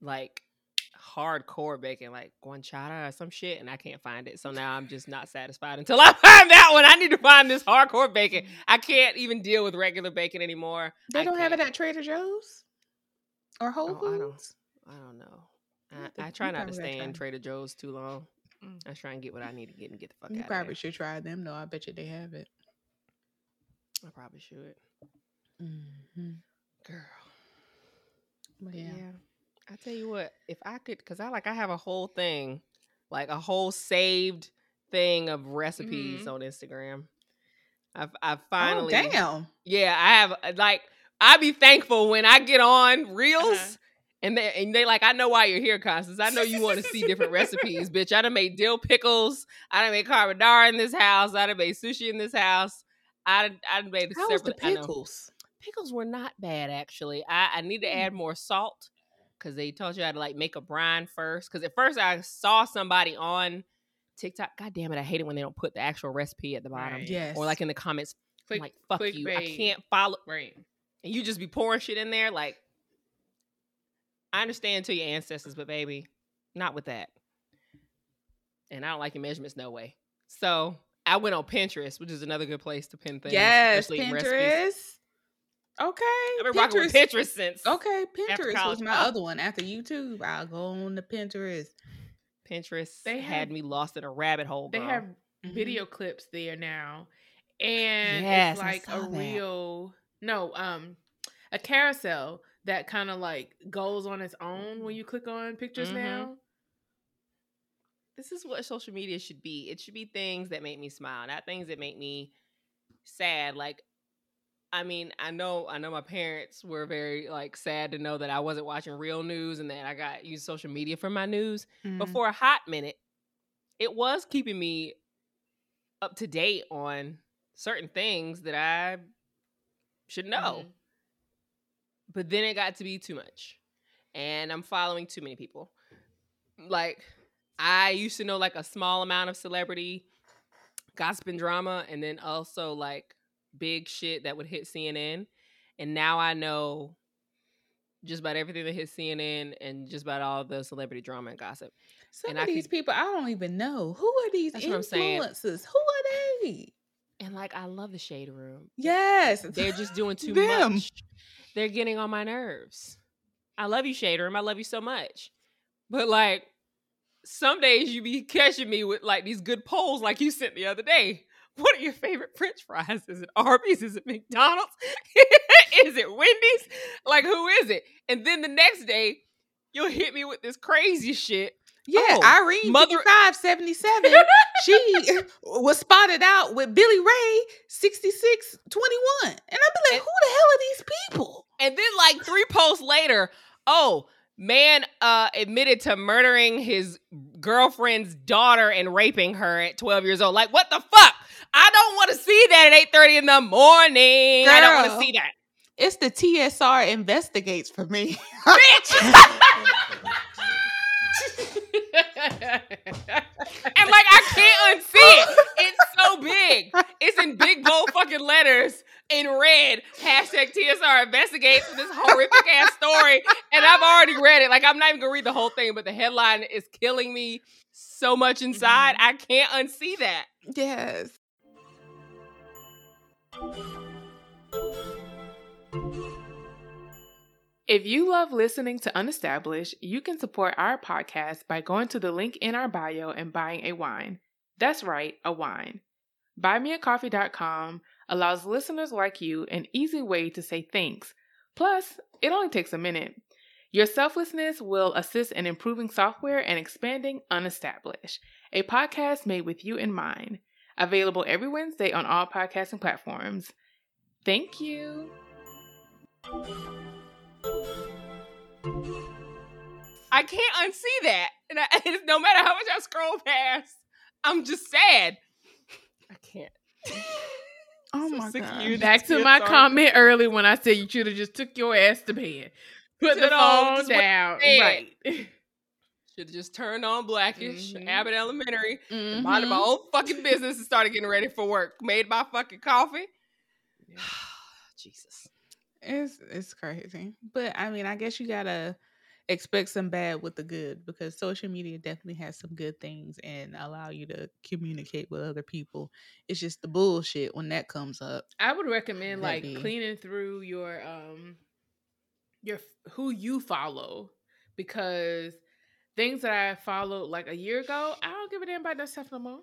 like hardcore bacon, like guanciale or some shit, and I can't find it. So now I'm just not satisfied until I find that one. I need to find this hardcore bacon. I can't even deal with regular bacon anymore. They I don't have it at Trader Joe's or Whole Oh, I don't-. I know. I I, I try not to stay in. Trader Joe's too long. Mm. I try and get what I need to get and get the fuck You out You probably should try them though. I bet you they have it. I probably should. Mm-hmm. Girl. But Yeah. yeah. I tell you what, if I could, because I like, I have a whole thing, like a whole saved thing of recipes Mhm. on Instagram. I've, I've finally, Oh damn! yeah, I have, uh, like, I be thankful when I get on Reels. Uh-huh. And they and they like, I know why you're here, Constance. I know you want to see different recipes, bitch. I done made dill pickles. I done made carbonara in this house. I done made sushi in this house. I done, I done made How was the separate. I know. pickles? Pickles were not bad actually. I, I need to Hmm. add more salt because they told you how to like make a brine first. Because at first I saw somebody on TikTok. God damn it, I hate it when they don't put the actual recipe at the bottom Right. Yes. or like in the comments. I'm Click, like fuck you, I can't follow. Right. And you just be pouring shit in there. Like I understand to your ancestors, but baby, not with that. And I don't like your measurements no way. So I went on Pinterest, which is another good place to pin things. yes, recipes. Pinterest. Okay. I've been rocking with Pinterest since Okay, Pinterest was my Oh. other one. After YouTube, I'll go on to Pinterest. Pinterest They had me lost in a rabbit hole. They girl. have Mhm. video clips there now, and Yes, it's like a that. real no, um, a carousel that kind of like goes on its own when you click on pictures Mhm. now. this is what social media should be. It should be things that make me smile, not things that make me sad. Like, I mean, I know, I know my parents were very like sad to know that I wasn't watching real news and that I got used social media for my news. But Mhm. for a hot minute, it was keeping me up to date on certain things that I should know. Mhm. But then it got to be too much and i'm following too many people like i used to know like a small amount of celebrity gossip and drama and then also like big shit that would hit cnn and now i know just about everything that hits cnn and just about all the celebrity drama and gossip Some and of I these could- people I don't even know. Who are these That's what I'm saying. influencers? Who are they? and like i love the shade room Yes, they're just doing too Them. much they're getting on my nerves. I love you shade room i love you so much. But like some days you be catching me with like these good polls like you sent the other day. What are your favorite french fries? Is it arby's? Is it mcdonald's? Is it wendy's? Like who is it? And then the next day you'll hit me with this crazy shit. Yeah, Oh, Irene mother- five seventy seven. she uh, was spotted out with Billy Ray sixty six twenty one, and I'd be like, "Who the hell are these people?" And then like three posts later, oh, man uh admitted to murdering his girlfriend's daughter and raping her at 12 years old. Like, what the fuck? I don't want to see that at 8:30 in the morning. I don't want to see that. It's the TSR investigates for me. Bitch! And like I can't unsee it. It's so big. It's in big bold fucking letters in red. Hashtag TSR investigates this horrific ass story. And I've already read it. Like I'm not even gonna read the whole thing, but the headline is killing me so much mm-hmm. inside. I can't unsee that. yes, If you love listening to Unestablished, you can support our podcast by going to the link in our bio and buying a wine. That's right, a wine. BuyMeACoffee.com allows listeners like you an easy way to say thanks. Plus, it only takes a minute. Your selflessness will assist in improving software and expanding Unestablished, a podcast made with you in mind. Available every Wednesday on all podcasting platforms. Thank you. I can't unsee that. And I, no matter how much I scroll past, I'm just sad. I can't. Oh So my sick god. you. Back to my sorry. comment early when I said you should have just took your ass to bed. Put Sit the phone just went to down. Right. Should have just turned on Blackish, Mhm. Abbott Elementary, Mhm. minded my own fucking business, and started getting ready for work. Made my fucking coffee. Jesus. It's it's crazy. But I mean, I guess you gotta expect some bad with the good because social media definitely has some good things and allow you to communicate with other people. It's just the bullshit when that comes up. I would recommend like be- cleaning through your um your who you follow because things that I followed like a year ago, I don't give a damn about that stuff no more.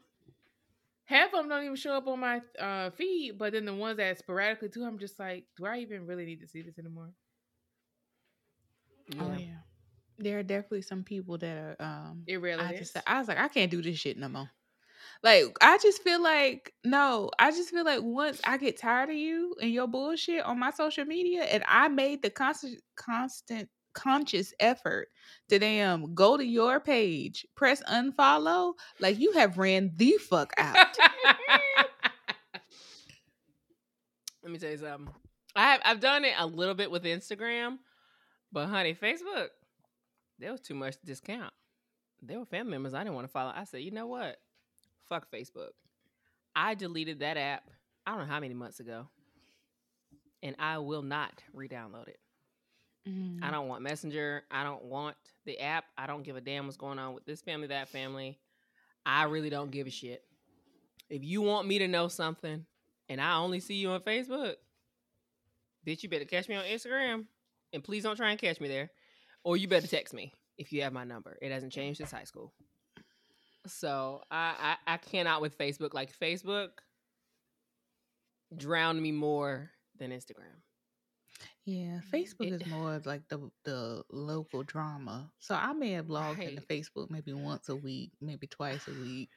Half of them don't even show up on my uh, feed, but then the ones that sporadically do, I'm just like, do I even really need to see this anymore? Oh yeah. There are definitely some people that are um It really I is. just I was like, I can't do this shit no more. Like I just feel like no, I just feel like once I get tired of you and your bullshit on my social media, and I made the constant, constant, conscious effort to damn go to your page, press unfollow, like you have ran the fuck out. Let me tell you something. I have I've done it a little bit with Instagram, but honey, Facebook, there was too much discount. There were family members I didn't want to follow. I said, you know what? Fuck Facebook. I deleted that app. I don't know how many months ago, and I will not re-download it. Mm. I don't want Messenger. I don't want the app. I don't give a damn what's going on with this family, that family. I really don't give a shit. If you want me to know something and I only see you on Facebook, bitch, you better catch me on Instagram. And please don't try and catch me there. Or you better text me if you have my number. It hasn't changed since high school. So I, I, I cannot with Facebook. Like Facebook drowned me more than Instagram. Yeah, Facebook It- is more of like the the local drama. So I may have logged into Facebook maybe once a week, maybe twice a week.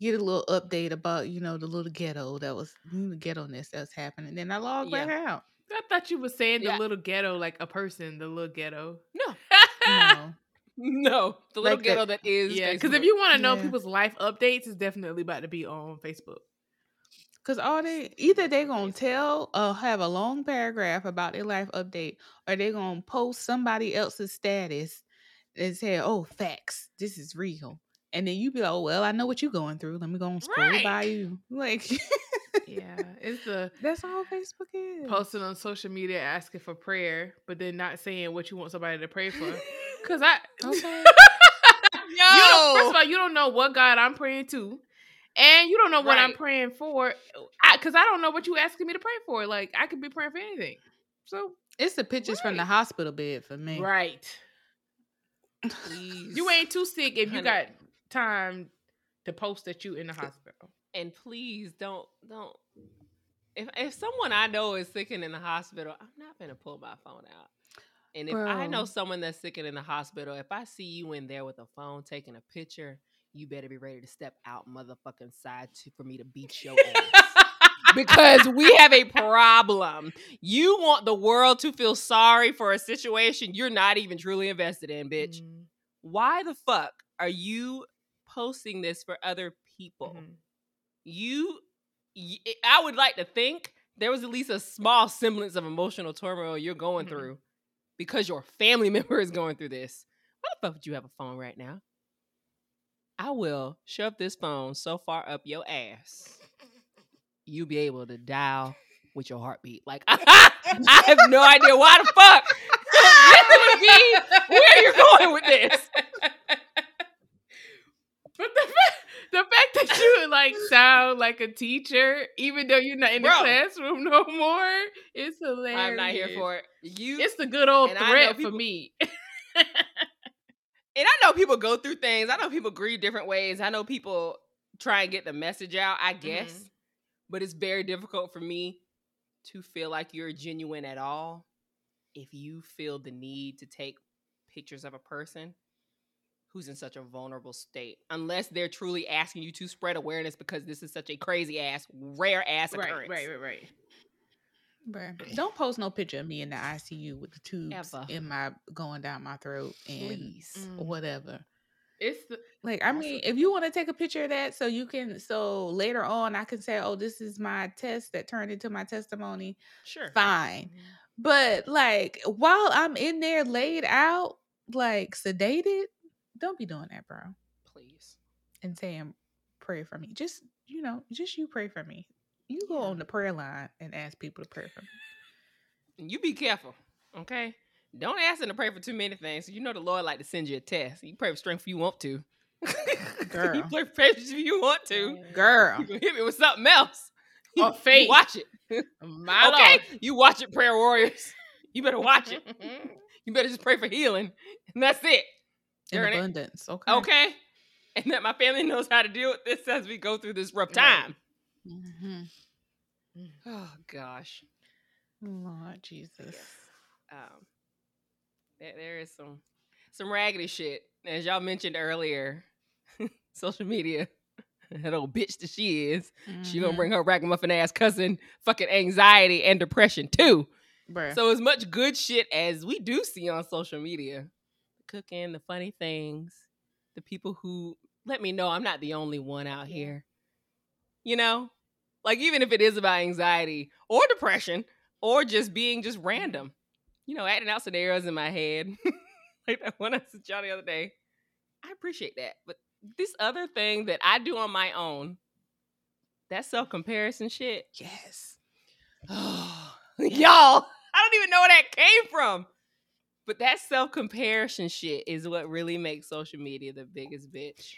Get a little update about, you know, the little ghetto that was the ghetto ness that's happening. Then I log back out. I thought you were saying the Yeah. little ghetto, like a person, the little ghetto. No, No. no, the little Like the- ghetto that is. yeah, because if you want to know Yeah. people's life updates, it's definitely about to be on Facebook. Cause all they either they're gonna tell or have a long paragraph about their life update, or they're gonna post somebody else's status and say, "Oh, facts, this is real," and then you be like, "Oh, well, I know what you're going through. Let me go and scroll by you." Like, Yeah, it's the that's all Facebook is. posting on social media asking for prayer, but then not saying what you want somebody to pray for. Cause I, Okay. you don't, first of all, you don't know what God I'm praying to, and you don't know what I'm praying for. I, Cause I don't know what you asking me to pray for. Like I could be praying for anything. So It's the pictures from the hospital bed for me. right, please, you ain't too sick if you Honey. got time to post that you in the hospital. And please don't don't. If if someone I know is sick and in the hospital, I'm not gonna pull my phone out. And if I know someone that's sick and in the hospital, if I see you in there with a phone taking a picture, you better be ready to step out, motherfucking side to for me to beat your ass. because we have a problem. You want the world to feel sorry for a situation you're not even truly invested in, bitch. Mm, Why the fuck are you posting this for other people? mhm. You, y- I would like to think there was at least a small semblance of emotional turmoil you're going Mhm. through because your family member is going through this. Why the fuck would you have a phone right now? I will shove this phone so far up your ass, you'll be able to dial with your heartbeat. Like I have no idea why the fuck this would be where you're going with this. But the the fact that you like sound like a teacher, even though you're not in the Bro. classroom no more. It's hilarious. I'm not here for it. You It's the good old And I know threat for me. And I know people go through things. I know people grieve different ways. I know people try and get the message out, I guess. Mhm. But it's very difficult for me to feel like you're genuine at all if you feel the need to take pictures of a person who's in such a vulnerable state. Unless they're truly asking you to spread awareness because this is such a crazy ass, rare ass occurrence. right, right, right. Bruh, Don't post no picture of me in the ICU with the tubes Ever. in my going down my throat and Please. Mm. whatever. It's the Like, I Also- mean, if you want to take a picture of that so you can, so later on I can say, oh, this is my test that turned into my testimony, Sure. fine. But like, while I'm in there laid out, like sedated, don't be doing that, bro. Please. And saying, pray for me. Just, you know, just you pray for me. You go Yeah. on the prayer line and ask people to pray for me. You be careful, okay? Don't ask them to pray for too many things. You know the Lord like to send you a test. You pray for strength if you want to. Girl. you pray for patience if you want to. Girl. You can hit me with something else. Or You faith. watch it. My okay? You watch it, prayer warriors. You better watch it. You better just pray for healing. And that's it. In it. abundance. Okay. Okay? And that my family knows how to deal with this as we go through this rough Right. time. hmm Oh gosh. Lord Jesus. um there, there is some some raggedy shit as y'all mentioned earlier social media that old bitch that she is she gonna Mhm. bring her ragamuffin ass cousin fucking anxiety and depression too Bruh. so as much good shit as we do see on social media cooking the funny things the people who let me know i'm not the only one out here you know? Like even if it is about anxiety or depression or just being just mm-hmm. random you know acting out scenarios in my head. Like that one i sent y'all the other day. I appreciate that but this other thing that i do on my own that self-comparison shit yes. Oh, y'all i don't even know where that came from but that self-comparison shit is what really makes social media the biggest bitch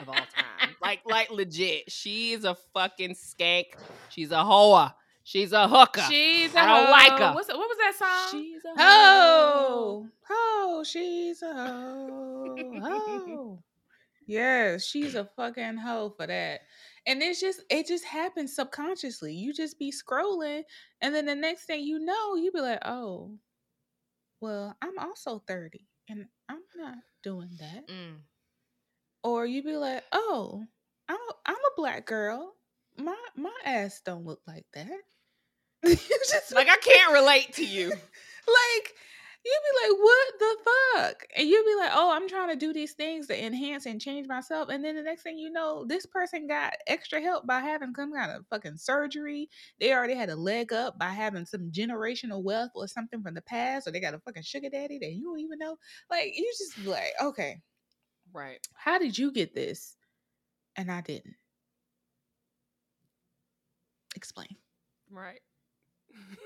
of all time like like legit she's a fucking skank she's a hoa she's a hooker She's a I don't like her. What's, what was that song? she's a Oh, oh, she's a hoe. Oh, yes, she's a fucking hoe for that. And it's just, it just happens subconsciously. You just be scrolling, and then the next thing you know, you be like, oh, well, I'm also 30, and I'm not doing that. Mm. Or you be like, oh, I'm a, I'm a black girl. My my ass don't look like that. you just like i can't relate to you like you'd be like, what the fuck? And you'd be like, oh, I'm trying to do these things to enhance and change myself. And then the next thing you know, this person got extra help by having some kind of fucking surgery. They already had a leg up by having some generational wealth or something from the past, or they got a fucking sugar daddy that you don't even know. Like, you just be like, okay, right how did you get this? And I didn't. Explain. Right.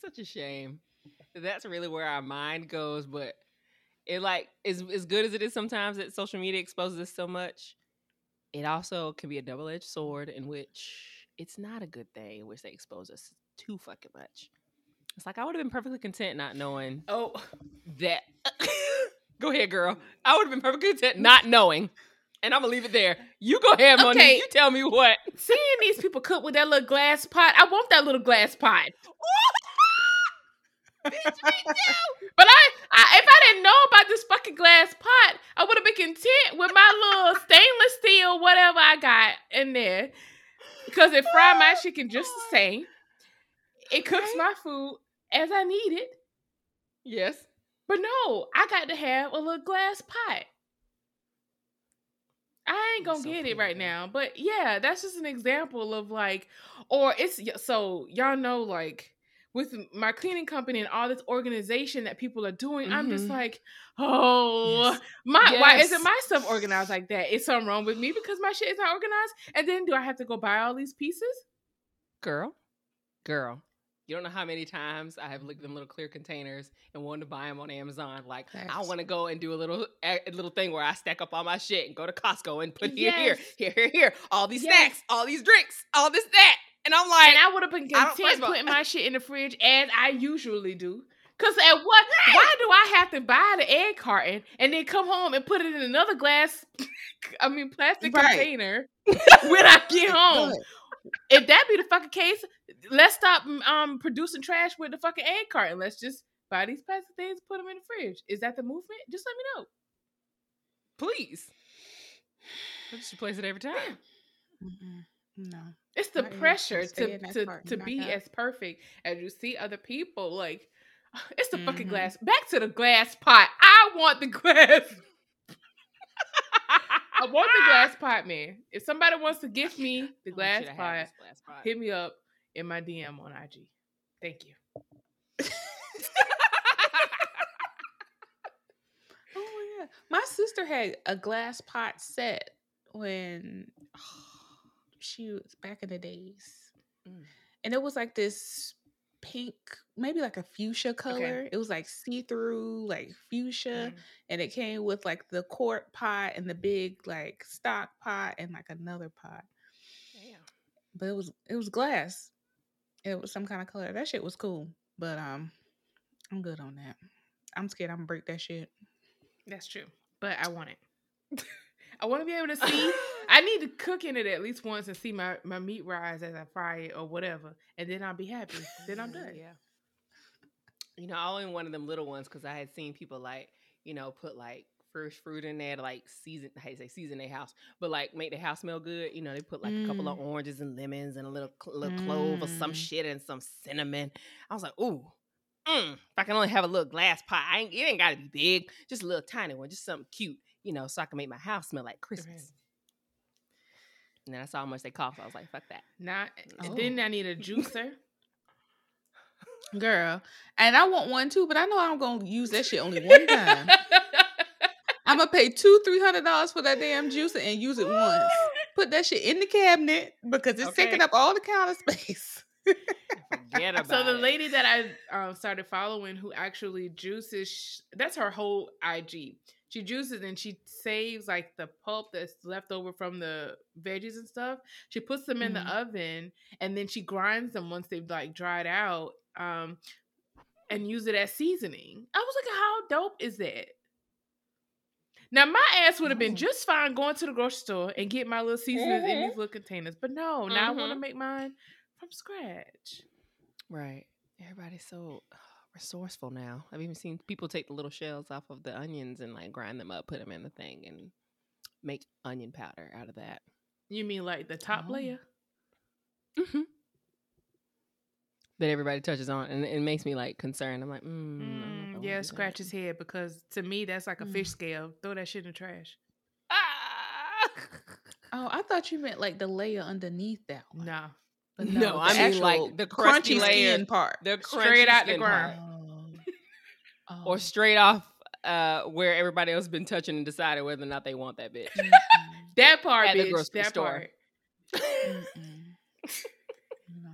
Such a shame. That's really where our mind goes, but it like is as good as it is sometimes that social media exposes us so much. It also can be a double edged sword in which it's not a good thing in which they expose us too fucking much. It's like I would have been perfectly content not knowing Oh, that. go ahead, girl. I would have been perfectly content not knowing. And I'm gonna leave it there. You go ahead, Monique. Okay. You tell me what. seeing these people cook with that little glass pot, I want that little glass pot. But I, I, if I didn't know about this fucking glass pot, I would have been content with my little stainless steel whatever I got in there, because it fried my chicken just the same. It cooks my food as I need it. Yes. But no, I got to have a little glass pot. I ain't gonna So get it right now, but yeah, that's just an example of like, or it's so y'all know like with my cleaning company and all this organization that people are doing, I'm just Mhm. like, oh, Yes. my why isn't my stuff organized like that? Is something wrong with me because my shit is not organized? And then do I have to go buy all these pieces? girl, girl, You don't know how many times I have looked at them little clear containers and wanted to buy them on Amazon. Like I want to go and do a little a a little thing where I stack up all my shit and go to Costco and put here, here, here, here, here, all these Yes. snacks, all these drinks, all this that, and I'm like, And I would have been I don't- first content putting my shit in the fridge as I usually do. Cause at what? Why do I have to buy the egg carton and then come home and put it in another glass? I mean, plastic Right. container when I get home. If that be the fucking case, let's stop mm, um producing trash with the fucking egg carton. Let's just buy these plastic things, put them in the fridge. Is that the movement? Just let me know. please. I just replace it every time. mm-mm, no. It's the pressure to to, to be as perfect as you see other people. Like it's the fucking Mhm. glass. Back to the glass pot. I want the glass. I want the glass pot, man. If somebody wants to gift me the Oh, glass shit, I have pot, glass pot. hit me up in my DM on IG. Thank you. Oh my god. My sister had a glass pot set when she was back in the days. Mm. And it was like this pink, maybe like a fuchsia color. It was like see-through, like fuchsia. Mm. And it came with like the quart pot and the big like stock pot and like another pot. Damn. But it was it was glass. It was some kind of color. That shit was cool. But um I'm good on that. I'm scared I'm gonna break that shit. That's true. But I want it. I want to be able to see. I need to cook in it at least once and see my, my meat rise as I fry it or whatever. And then I'll be happy. Then I'm done. Yeah. You know, I only one of them little ones because I had seen people like, you know, put like fresh fruit in there to like season, how you say season their house, but like make the house smell good. You know, they put like a couple of oranges and lemons and a little cl- little clove or some Mm. shit and some cinnamon. I was like, ooh. Mm, if I can only have a little glass pot, I ain't, it ain't got to be big, just a little tiny one, just something cute, you know, so I can make my house smell like Christmas. And then I saw how much they cost. I was like, fuck that. Not. Oh. Then I need a juicer. Girl. And I want one too, but I know I'm gonna use that shit only one time. I'm gonna pay two, three hundred dollars for that damn juicer and use it once. Put that shit in the cabinet because it's taking up all the counter space. Forget about so the it. lady that I um, started following, who actually juices, sh- that's her whole IG. She juices and she saves like the pulp that's left over from the veggies and stuff. She puts them in Mhm. the oven and then she grinds them once they've like dried out, um, and use it as seasoning. I was like, how dope is that? Now my ass would have been Oh. just fine going to the grocery store and get my little seasonings in Mhm. these little containers, but no, now I want to make mine from scratch. Right. Everybody's so resourceful now. I've even seen people take the little shells off of the onions and like grind them up, put them in the thing, and make onion powder out of that. You mean like the top Oh. layer? Mm-hmm. That everybody touches on, and it makes me like concerned. I'm like, mm, I don't know if I Mm, yeah, do scratch his head because to me that's like a Mm. fish scale. Throw that shit in the trash. Ah! Oh, I thought you meant like the layer underneath that one. No, But No, the I mean, like, the crusty crunchy layer. skin part. The Straight out the skin ground. Oh. or straight off uh, where everybody else been touching and decided whether or not they want that bitch. Mm-mm. that part, At the grocery That store. part. Mm-mm. no.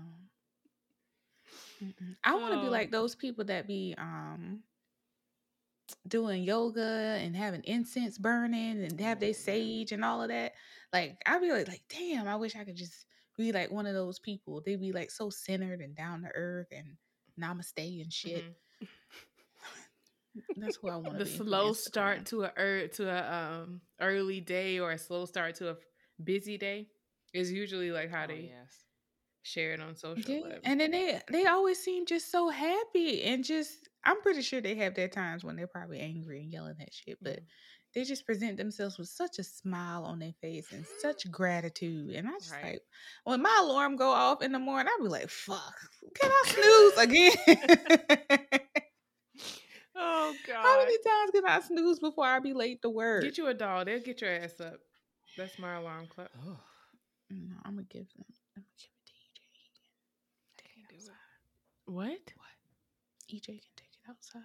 Mm-mm. I want to be Oh. like those people that be um doing yoga and having incense burning and have their sage and all of that. Like I'd be like, like, damn, I wish I could just be like one of those people. They be like so centered and down to earth and namaste and shit. Mhm. That's who I want to The be. for slow start to a er, to a um early day or a slow start to a busy day is usually like how Oh, they yes. share it on social. Yeah, but- and then they they always seem just so happy and just I'm pretty sure they have their times when they're probably angry and yelling at shit, but Mhm. They just present themselves with such a smile on their face and mm-hmm. such gratitude. And I just Right. like when my alarm go off in the morning, I'll be like, "Fuck, can I snooze again?" Oh God. How many times can I snooze before I be late to work? Get you a doll. They'll get your ass up. That's my alarm clock. Oh, no, I'm gonna give them. I'm gonna give it to EJ. Do it. What? What? EJ can take it outside.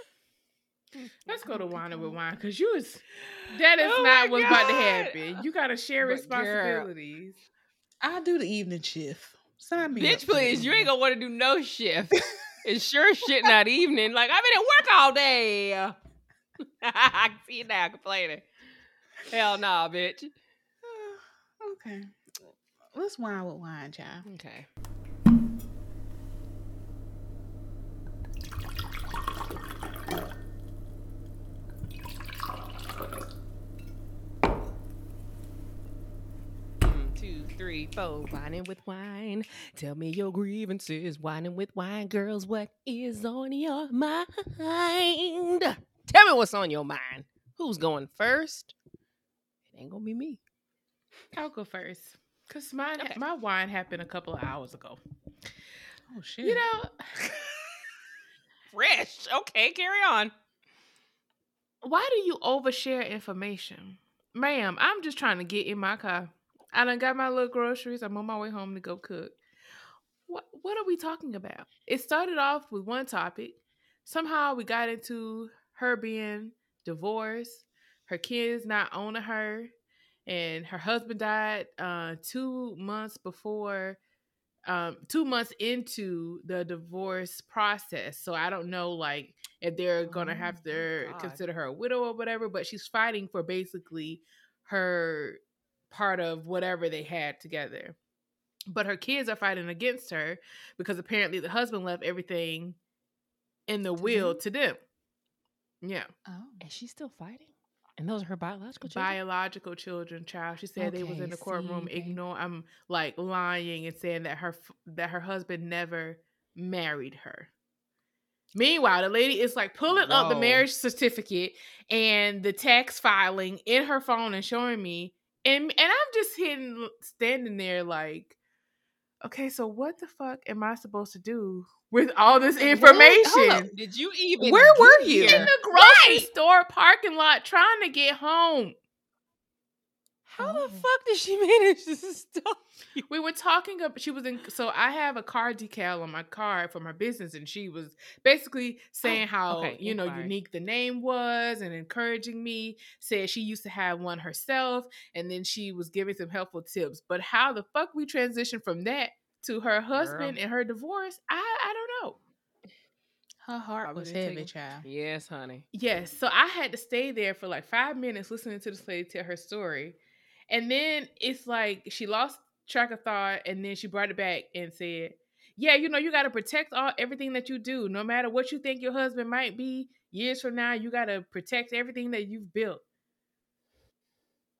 Let's go to oh Wine I with Wine because you is that is Oh not what's about to happen. You gotta share But girl, responsibilities. I do the evening shift. Sign me Bitch, for please, you ain't gonna want to do no shift. It's sure shit not evening. Like I've been at work all day. I can see you now complaining. Hell nah, bitch. okay. Let's wine with wine, child. Okay. One, two, three, four. Whining with wine. Tell me your grievances. Whining with wine, girls. What is on your mind? Tell me what's on your mind. Who's going first? It ain't gonna be me. I'll go first. Cause mine, Okay. my wine happened a couple of hours ago. Oh shit. You know, Fresh. Okay, carry on. why do you overshare information, ma'am? I'm just trying to get in my car. I done got my little groceries. I'm on my way home to go cook. What What are we talking about? It started off with one topic. Somehow we got into her being divorced, her kids not owning her, and her husband died uh, two months before. Um, two months into the divorce process, so I don't know, like if they're gonna Oh, have to God. consider her a widow or whatever. But she's fighting for basically her part of whatever they had together. But her kids are fighting against her because apparently the husband left everything in the will them? to them. Yeah. Oh. And she's still fighting? And those are her biological children? Biological children, child. She said they was in the courtroom see, babe. ignore I'm like lying and saying that her that her husband never married her. Meanwhile, the lady is like pulling up the marriage certificate and the tax filing in her phone and showing me, and and I'm just hitting, standing there like, okay, so what the fuck am I supposed to do with all this information Did you even Where were you? in the grocery Right. store parking lot trying to get home? How Oh. the fuck did she manage to stop? We were talking about she was in so I have a car decal on my car for my business and she was basically oh, saying how okay, you know inquiry. unique the name was and encouraging me said she used to have one herself and then she was giving some helpful tips but how the fuck we transitioned from that to her husband Girl. and her divorce I I don't know Her heart Probably was didn't heavy, child. Yes, honey. Yes. So I had to stay there for like five minutes listening to this lady tell her story. And then it's like she lost track of thought and then she brought it back and said, Yeah, you know, you gotta protect all everything that you do. No matter what you think your husband might be years from now, you gotta protect everything that you've built.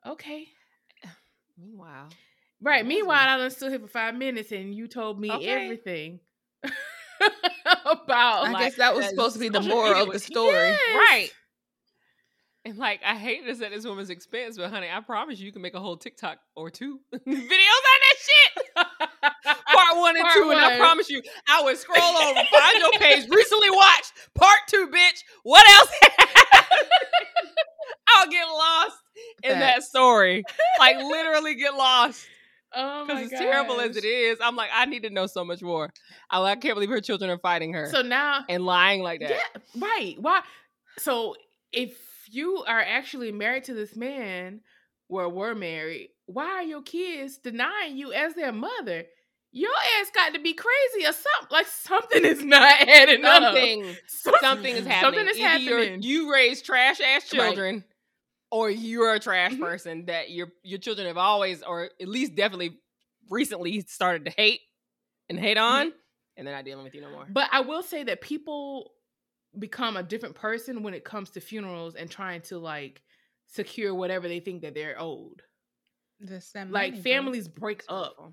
Okay. Meanwhile, Right. Meanwhile, I done stood here for five minutes and you told me Okay. everything about I like, guess that was supposed to be the moral of the story. Yes. right. And like, I hate this at this woman's expense, but honey, I promise you, you can make a whole TikTok or two videos on that shit. Part one and Part two, and I promise you, I would scroll over, find your page, recently watched part two, bitch. What else? I'll get lost in that Facts. story, like literally get lost. Oh my Because as terrible as it is, I'm like, I need to know so much more. I, I can't believe her children are fighting her So now and lying like that. Yeah, right. Why? So if you are actually married to this man, or were married, why are your kids denying you as their mother? Your ass got to be crazy or something. Like something is not adding up. Something, Something- something is happening. Something is Either happening. You raise trash ass Right. children, or you're a trash Mhm. person that your your children have always, or at least definitely recently started to hate and hate on, and they're not dealing with you no more. But I will say that people become a different person when it comes to funerals and trying to like secure whatever they think that they're owed. Just that Like money, bro. families break up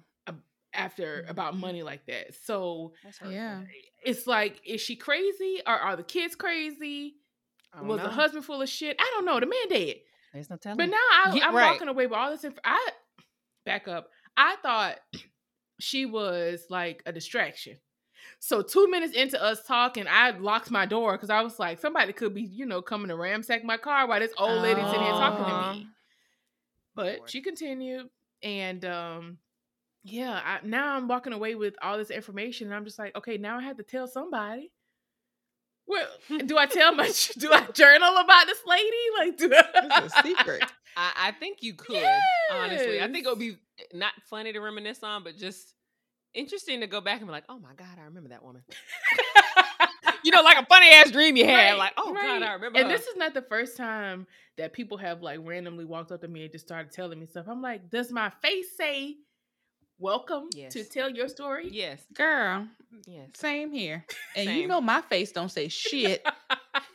after about Mhm. money like that. So Yeah. it's like, is she crazy or are the kids crazy? Was know. the husband full of shit? I don't know. The man dead. There's no telling. But now I, Yeah, I'm right. walking away with all this. Inf- I back up. I thought she was like a distraction. So two minutes into us talking, I locked my door because I was like, somebody could be, you know, coming to ramsack my car while this old lady sitting here talking to me. But Lord. she continued, and um, yeah, I, now I'm walking away with all this information, and I'm just like, okay, now I have to tell somebody. Well, do I tell my? Do I journal about this lady? Like, do I? It's a secret. I, I think you could honestly. I think it would be not funny to reminisce on, but just interesting to go back and be like, oh my God, I remember that woman. you know, like a funny ass dream you had. Right, like, oh God, right. I remember And her. this is not the first time that people have like randomly walked up to me and just started telling me stuff. I'm like, does my face say welcome to tell your story? yes. Girl, Yes. same here. And you know my face don't say shit.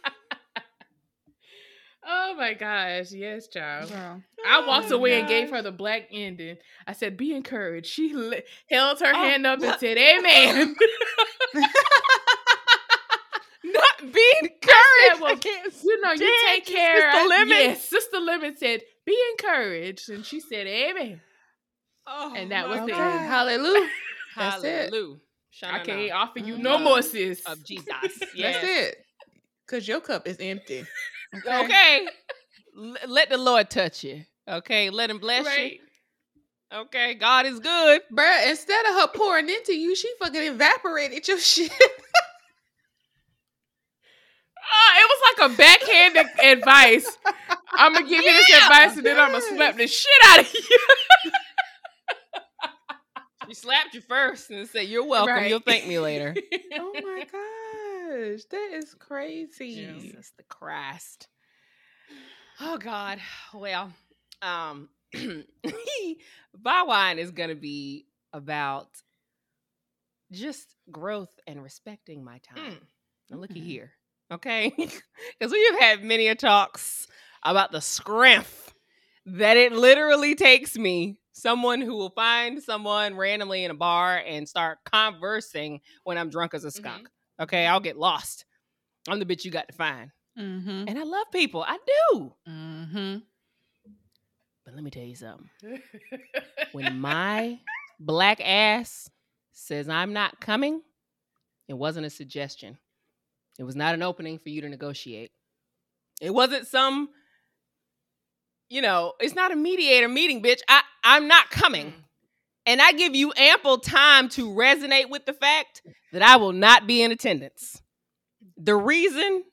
Oh my gosh, yes, child. Girl. I oh walked Oh, away and gave her the black ending. I said, "Be encouraged." She li- held her Oh, hand up and said, "Amen." Not said, encouraged. well, you know, you take care. Sister Lemon. Yes, Sister Lemon said, "Be encouraged," and she said, "Amen." Oh, And that was my the end. Hallelujah. That's it. Hallelujah. I can't offer you no mm-hmm. more, sis. Of Jesus. That's it. Cause your cup is empty. Okay. L- let the Lord touch you. Okay. Let him bless Right. you. Okay. God is good. Bruh, instead of her pouring into you, she fucking evaporated your shit. Ah, it was like a backhanded advice. I'm gonna give you this advice, and then I'm gonna slap the shit out of you. She slapped you first and said, You're welcome. Right. You'll thank me later. oh my gosh. That is crazy. Jesus the Christ. Oh God. Well, um Buy Wine is gonna be about just growth and respecting my time. Mm. Now looky Mhm. here. Okay? Because we have had many a talks about the scrimp that it literally takes me, someone who will find someone randomly in a bar and start conversing when I'm drunk as a skunk. Okay, I'll get lost. I'm the bitch you got to find. Mm-hmm. And I love people. I do. Mm-hmm. But let me tell you something. When my black ass says I'm not coming, it wasn't a suggestion. It was not an opening for you to negotiate. It wasn't some, you know, it's not a mediator meeting, bitch. I, I'm not coming. And I give you ample time to resonate with the fact that I will not be in attendance. The reason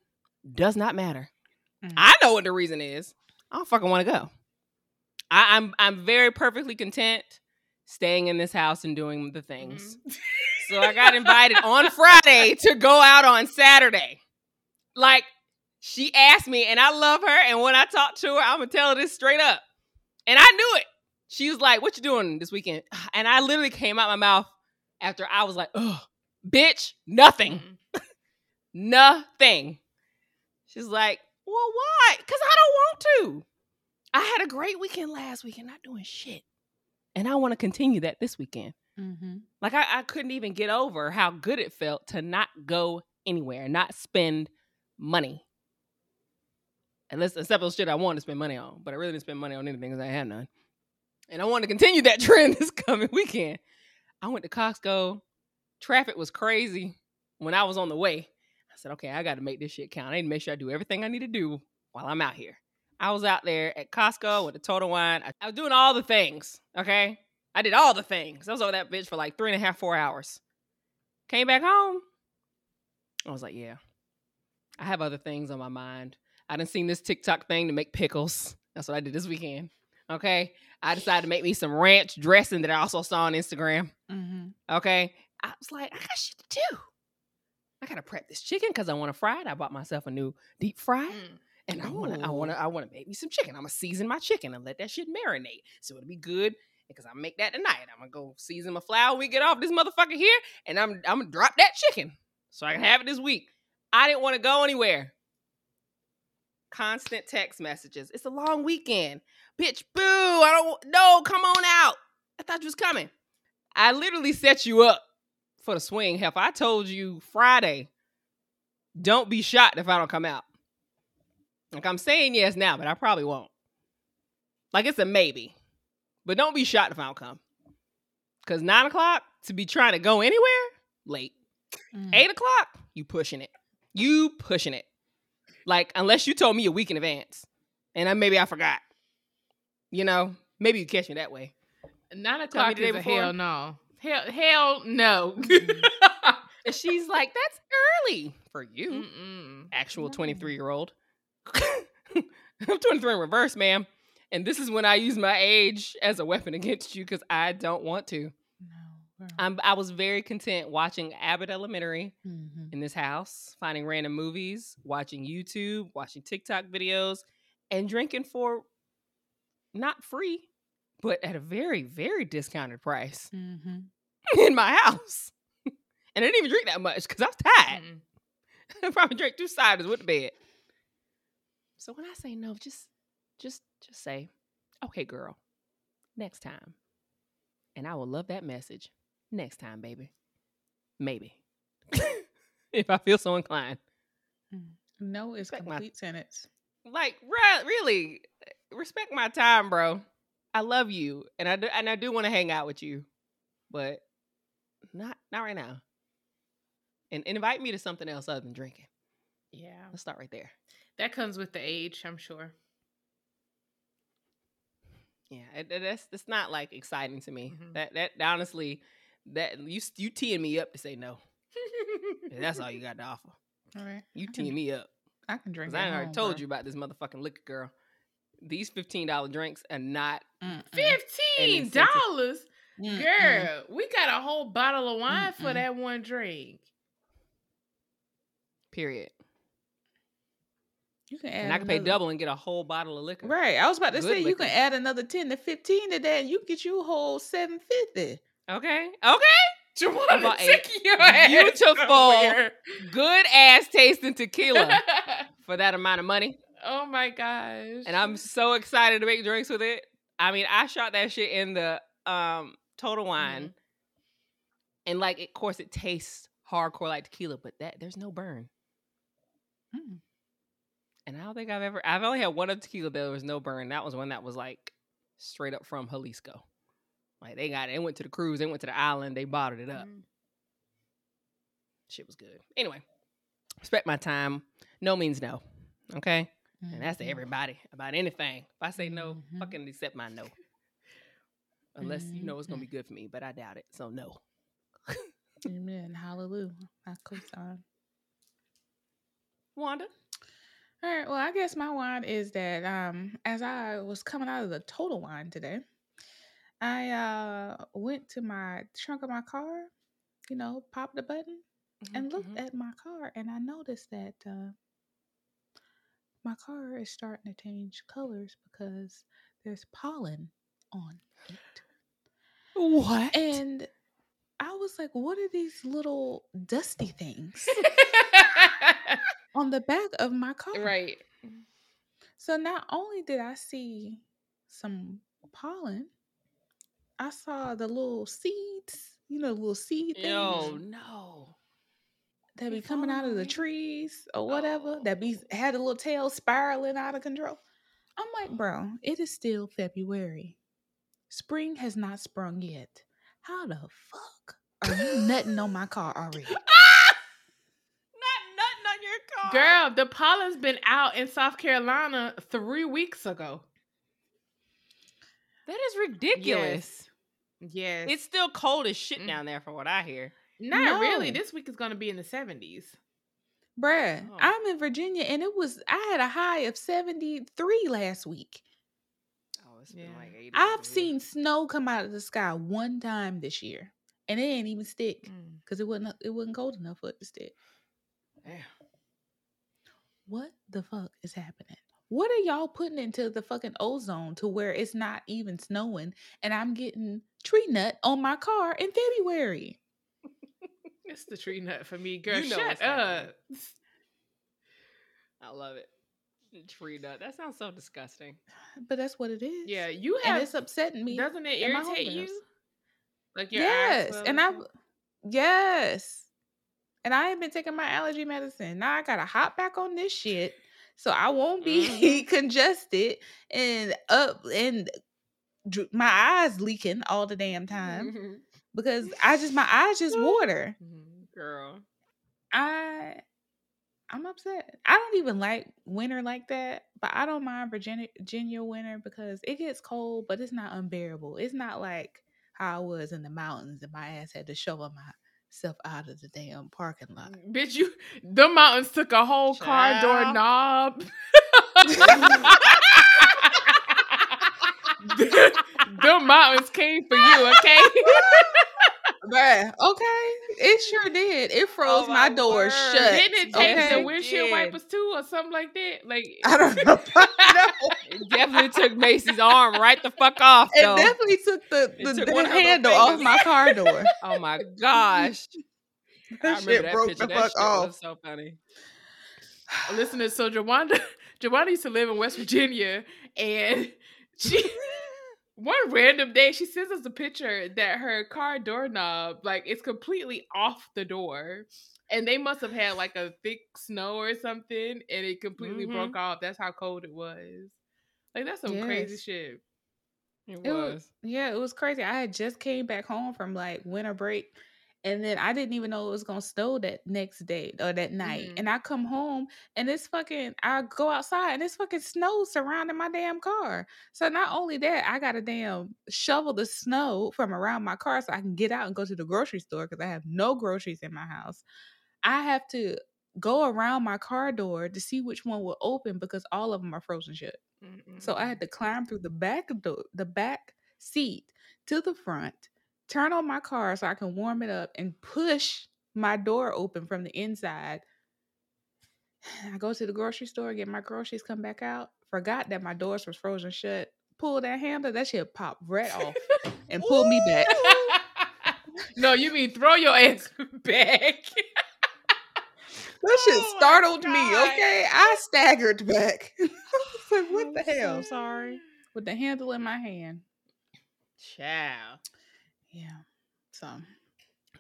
does not matter. Mhm. I know what the reason is. I don't fucking want to go. I, I'm I'm very perfectly content staying in this house and doing the things. Mhm. So I got invited on Friday to go out on Saturday. Like she asked me, and I love her. And when I talk to her, I'm gonna tell her this straight up. And I knew it. She was like, "What you doing this weekend?" And I literally came out my mouth after I was like, "Ugh, bitch, nothing, Mhm. nothing." She's like, "Well, why? Because I don't want to. I had a great weekend last weekend, not doing shit, and I want to continue that this weekend." Mm-hmm. Like I, I couldn't even get over how good it felt to not go anywhere, not spend money. Unless except those shit I wanted to spend money on. But I really didn't spend money on anything because I had none. And I want to continue that trend this coming weekend. I went to Costco. Traffic was crazy when I was on the way. I said, okay, I got to make this shit count. I need to make sure I do everything I need to do while I'm out here. I was out there at Costco with the Total Wine. I, was doing all the things, okay? I did all the things. I was over that bitch for like three and a half, four hours. Came back home. I was like, yeah, I have other things on my mind. I done seen this TikTok thing to make pickles. That's what I did this weekend. Okay. I decided to make me some ranch dressing that I also saw on Instagram. Mm-hmm. Okay. I was like, I got shit to do. I gotta prep this chicken because I want to fry it. I bought myself a new deep fry. Mm. And I wanna, I wanna, I wanna make me some chicken. I'm gonna season my chicken and let that shit marinate. So it'll be good. Because I make that tonight. I'm gonna go season my flour we get off this motherfucker here, and I'm I'm gonna drop that chicken so I can have it this week. I didn't want to go anywhere. Constant text messages. It's a long weekend, bitch. Boo! I don't. No, come on out. I thought you was coming. I literally set you up for the swing. Hell, I told you Friday. Don't be shocked if I don't come out. Like I'm saying yes now, but I probably won't. Like it's a maybe. But don't be shocked if I don't come. Cause nine o'clock to be trying to go anywhere, late. Mm. Eight o'clock, you pushing it. You pushing it. Like, unless you told me a week in advance. And I, maybe I forgot. You know, maybe you catch me that way. Nine o'clock the day is a before. hell no. Hell, hell no. Mhm. And she's like, that's early for you, Mm-mm. actual 23 year old. I'm 23 in reverse, ma'am. And this is when I use my age as a weapon against you because I don't want to. Wow. I'm, I was very content watching Abbott Elementary Mhm. in this house, finding random movies, watching YouTube, watching TikTok videos, and drinking for not free, but at a very, very discounted price Mhm. in my house. and I didn't even drink that much because I was tired. Mm-mm. I probably drank two ciders with the bed. So when I say no, just just just say, okay, girl, next time. And I will love that message. Next time, baby. Maybe. if I feel so inclined. No it's Respect my- complete sentence. Like, re- really, respect my time, bro. I love you. And I do, and I do want to hang out with you. But not not right now. And, and invite me to something else other than drinking. Yeah, Let's start right there. that comes with the age, I'm sure. Yeah, it, it- that's that's not like exciting to me. Mhm. That that honestly, that you you teeing me up to say no. That's all you got to offer. All right. You teeing me up I can drink. I at already told bro. you about this motherfucking liquor girl. These fifteen dollar drinks are not. Mm-mm. Fifteen incentive. dollars, Mm-mm. girl. We got a whole bottle of wine for Mm-mm. that one drink. Period. You can add And I can pay double and get a whole bottle of liquor. Right. I was about to Good say you can add another ten to fifteen to that. And you get you whole seven fifty. Okay. Okay. Jawanda, About a take your ass beautiful- somewhere. Good ass tasting tequila for that amount of money. oh my gosh. and I'm so excited to make drinks with it. I mean, I shot that shit in the um total wine, and like, of course, it tastes hardcore like tequila, but that there's no burn. Mm. And I don't think I've ever. I've only had one of tequila. There was no burn. That was one that was like straight up from Jalisco. Like they got it. They went to the cruise. They went to the island. They bottled it up. Mm. Shit was good. Anyway, respect my time. No means no. Okay. And that's to Mhm. everybody about anything. If I say no, Mhm. fucking accept my no. Unless you know it's gonna be good for me, but I doubt it. So no. Amen. Hallelujah. I co-sign. Wanda. All right. Well, I guess my wine is that um as I was coming out of the total wine today, I uh went to my trunk of my car, you know, popped the button and looked Mhm. at my car and I noticed that uh my car is starting to change colors because there's pollen on it. what? And I was like, what are these little dusty things on the back of my car? right. So not only did I see some pollen, I saw the little seeds, you know, little seed things Oh no. that they be coming out of the trees or whatever, that be Oh. had a little tail spiraling out of control. I'm like, bro, it is still February. Spring has not sprung yet. How the fuck are you nutting on my car already? Not nothing on your car. Girl, the pollen's been out in South Carolina three weeks ago. That is ridiculous. Yes. Yes. It's still cold as shit Mm. down there from what I hear. not really. This week is gonna be in the seventies. Bruh, Oh. I'm in Virginia and it was I had a high of 73 last week. Oh, it's been, Yeah. like 80 I've seen snow come out of the sky one time this year. And it ain't even stick Mm. because it wasn't it wasn't cold enough for it to stick. What the fuck is happening? What are y'all putting into the fucking ozone to where it's not even snowing and I'm getting tree nut on my car in February? It's the tree nut for me, girl. You know Shut up. I love it. Tree nut. That sounds so disgusting. But that's what it is. Yeah, you have. and it's upsetting me. Doesn't it in my irritate you? Like your eyes yes, and I shit? yes, and I ain't been taking my allergy medicine. Now I gotta hop back on this shit, so I won't be Mm-hmm. congested and up and my eyes leaking all the damn time because I just my eyes just water. Mhm. Girl. I I'm upset. I don't even like winter like that, but I don't mind Virginia, Virginia winter because it gets cold, but it's not unbearable. It's not like how I was in the mountains and my ass had to shovel myself out of the damn parking lot. Mm, bitch, you the mountains took a whole car door Child. knob. the mountains came for you, okay? Okay, it sure did. It oh froze Oh, my my door word. shut. Didn't it take okay. the windshield Did. wipers too, or something like that? Like I don't know. It definitely took Macy's arm right the fuck off, It though. definitely took the, the, took the one of her little handle off my car door. oh my gosh. I That remember shit that broke picture. the That fuck shit off. was so funny. listeners, so Jawanda, Jawanda used to live in West Virginia, and she one random day she sends us a picture that her car doorknob like it's completely off the door. And they must have had like a thick snow or something, and it completely Mhm. broke off. That's how cold it was. Like that's some crazy shit. It It was. was yeah, it was crazy. I had just came back home from like winter break, and then I didn't even know it was gonna snow that next day or that night. Mhm. And I come home and it's fucking. I go outside and it's fucking snow surrounding my damn car. So not only that, I got to damn shovel the snow from around my car so I can get out and go to the grocery store because I have no groceries in my house. I have to go around my car door to see which one will open because all of them are frozen shut. So I had to climb through the back door, the back seat to the front, turn on my car so I can warm it up, and push my door open from the inside. I go to the grocery store, get my groceries, come back out. Forgot that my doors was frozen shut. Pull that handle, that shit popped right off and pulled me back. no, you mean throw your ass back. That shit Oh startled me. Okay, I staggered back. I was like, what oh, the I'm so hell? sorry. With the handle in my hand. Child. Yeah. So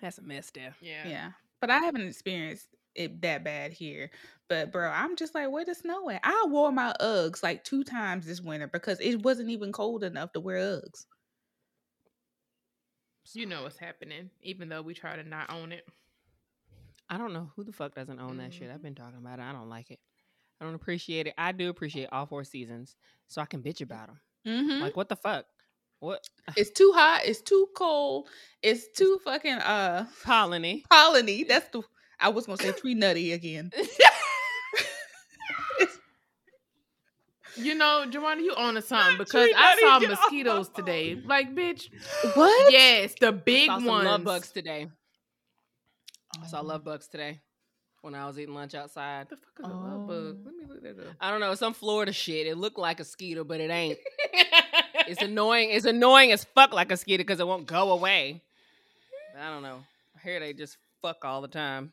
That's a mess there. yeah. Yeah. But I haven't experienced it that bad here. But bro, I'm just like, where the snow at? I wore my Uggs like two times this winter because it wasn't even cold enough to wear Uggs. You know what's happening, even though we try to not own it. I don't know who the fuck doesn't own that shit. I've been talking about it. I don't like it. I don't appreciate it. I do appreciate all four seasons, so I can bitch about them. Mm-hmm. Like, what the fuck? What it's too hot. It's too cold. It's too fucking uh colony? polleny. That's the I was gonna say tree nutty again. You know, Joanna, you own a something because I saw mosquitoes today. Like, bitch, What? yes, the big saw some ones. love bugs today. I Oh. saw love bugs today when I was eating lunch outside. What the fuck is a love bug? Oh. Let me look that up. I don't know, some Florida shit. It looked like a skeeter, but it ain't. It's annoying. It's annoying as fuck like a skeeter because it won't go away. I don't know. I hear they just fuck all the time,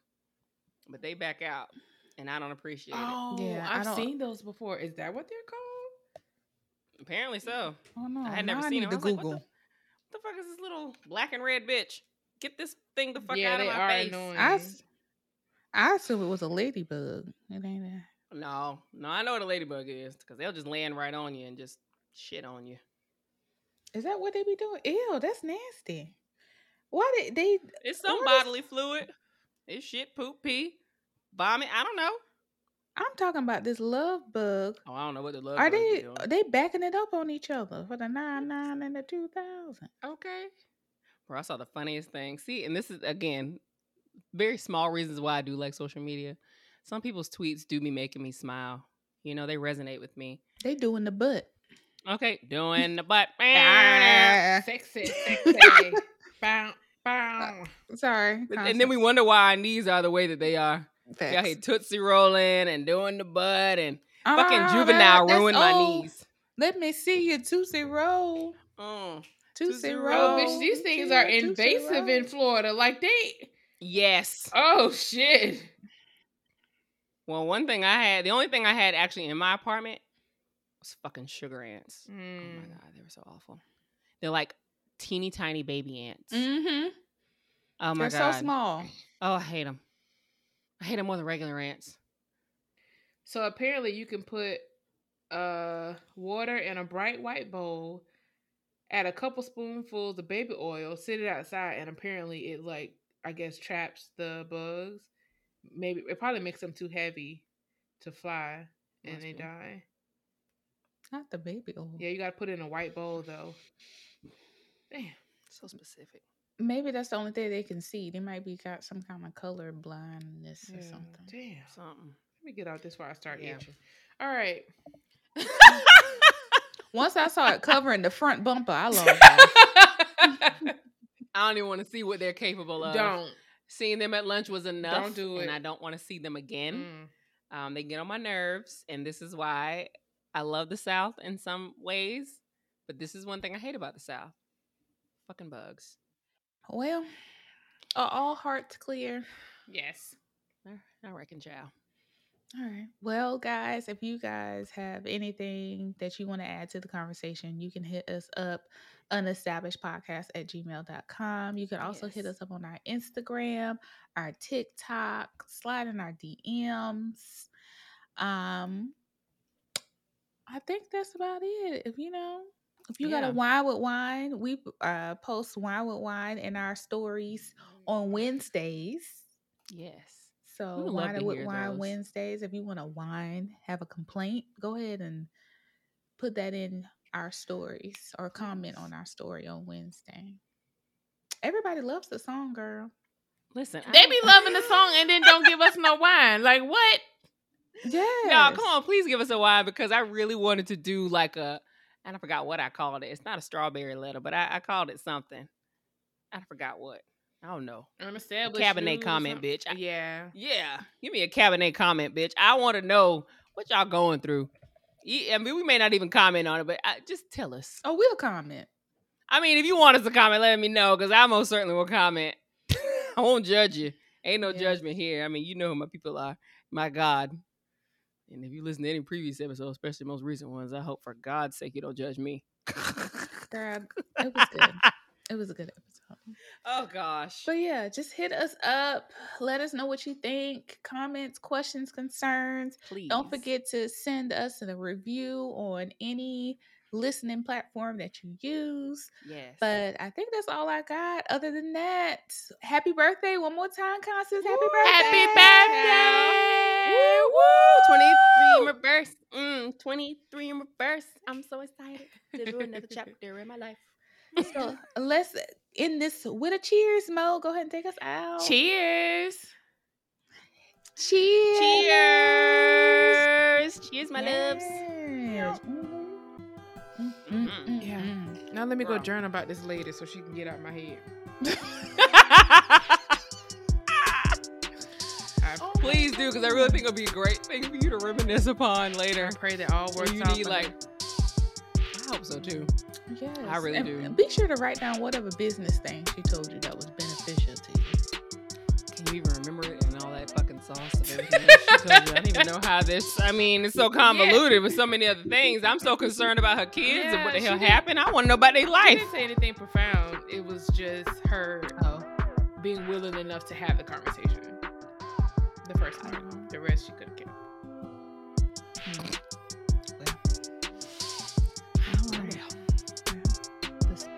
but they back out, and I don't appreciate it. Oh, Yeah, I I've seen those before. Is that what they're called? Apparently so. Oh no! I had never I seen them. I to was like, what Google. the, what the fuck is this little black and red bitch? Get this thing the fuck yeah, out of they my are face. annoying. I, s- I assume it was a ladybug. It ain't a. No, no, I know what a ladybug is because they'll just land right on you and just shit on you. Is that what they be doing? Ew, that's nasty. Why did they? It's some What is- bodily fluid. It's shit, poop, pee, vomit. I don't know. I'm talking about this love bug. Oh, I don't know what the love Are bug they? Are they backing it up on each other for the nine nine and the two thousand? Okay. Bro, I saw the funniest thing. See, and this is again very small reasons why I do like social media. Some people's tweets do be making me smile. You know, they resonate with me. They doing the butt. Okay, doing the butt. Ah, sexy, sexy. bow, bow. sorry. But- And then we wonder why our knees are the way that they are. Facts. Yeah, he tootsie rolling and doing the butt and Ah, fucking juvenile that's ruined my old. knees. Let me see your tootsie roll. Mm. Tootsie Tootsie roll. Oh, bitch, these things are Yeah, Tootsie invasive in Florida. Like they. Yes. Oh shit. Well, one thing I had, the only thing I had actually in my apartment was fucking sugar ants. Oh my Mm. god, they were so awful. They're like teeny tiny baby ants. Mm-hmm. Oh my They're god. so small. Oh, I hate them. I hate them more than regular ants. So apparently you can put uh water in a bright white bowl, add a couple spoonfuls of baby oil, sit it outside, and apparently it like I guess traps the bugs. Maybe it probably makes them too heavy to fly and Must they be. die. Not the baby oil. Yeah, you gotta put it in a white bowl though. Damn. So specific. Maybe that's the only thing they can see. They might be got some kind of color blindness or something. Damn. Something. Let me get out this before I start Yeah. itching. All right. Once I saw it covering the front bumper, I logged off. I don't even want to see what they're capable of. Don't. Seeing them at lunch was enough. Don't do it. And. I don't want to see them again. Mm. Um, they get on my nerves, and this is why I love the South in some ways. But this is one thing I hate about the South: fucking bugs. Well, are all hearts clear? Yes. I- reckon, child. All right. Well, guys, if you guys have anything that you want to add to the conversation, you can hit us up unestablishedpodcast at gmail.com. You can also hit us up on our Instagram, our TikTok, slide in our DMs. Um, I think that's about it. If you know, if you got a wine with wine, we uh post wine with wine in our stories on Wednesdays. Yes. So wine with wine those. Wednesdays. If you want to wine, have a complaint, go ahead and put that in our stories or comment on our story on Wednesday. Everybody loves the song, girl. Listen, They don't- be loving the song and then don't give us no wine. Like what? Yeah. Y'all, come on, please give us a why because I really wanted to do like a, and I forgot what I called it. It's not a strawberry letter, but I, I called it something. I forgot what. I don't know. Unestablished. Cabernet news cabinet comment, bitch. I- Yeah. Yeah, give me a cabinet comment, bitch. I want to know what y'all going through. I mean, we may not even comment on it, but I, just tell us. Oh, we'll comment. I mean, if you want us to comment, let me know because I most certainly will comment. I won't judge you. Ain't no Yes. judgment here. I mean, you know who my people are. My God. And if you listen to any previous episode, especially most recent ones, I hope for God's sake you don't judge me. Girl, it was good. it was a good episode. oh gosh. But yeah, just hit us up. Let us know what you think. Comments, questions, concerns. Please. Don't forget to send us a review on any listening platform that you use. Yes. But I think that's all I got. Other than that, happy birthday one more time, Constance. Happy Woo! birthday. Happy birthday. Woo! woo. 23 in reverse. Mm, 23 in reverse. I'm so excited to do another chapter in my life. So let's end this with a cheers, Mo. Go ahead and take us out. Cheers. Cheers. Cheers. Cheers, my loves. Yes. Mhm. Mm, mm, Mhm. mm, Yeah. mm. Now let me go Bro. journal about this lady so she can get out my head. I, Please do, because I really think it'll be a great thing for you to reminisce upon later. I pray that all When works you out. need like, her. I hope so too. Yes. I really and do. Be sure to write down whatever business thing she told you that was sauce of everything she you? I don't even know how this. I mean, it's so convoluted with so many other things. I'm so concerned about her kids and what the hell happened. I want to know about their She life. didn't say anything profound. It was just her Oh. being willing enough to have the conversation. The first part. Mm-hmm. The rest she couldn't care. Mm. All right.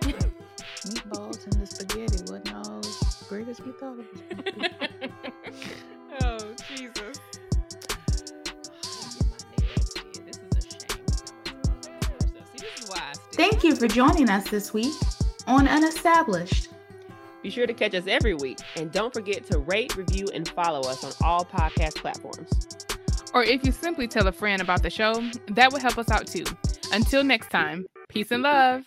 The meatballs and the spaghetti wasn't all as great as we thought it was. gonna be. Jesus. This is a shame. See, this is why I still- Thank you for joining us this week on Unestablished. Be sure to catch us every week and don't forget to rate, review, and follow us on all podcast platforms. Or if you simply tell a friend about the show, that would help us out too. Until next time, peace and love.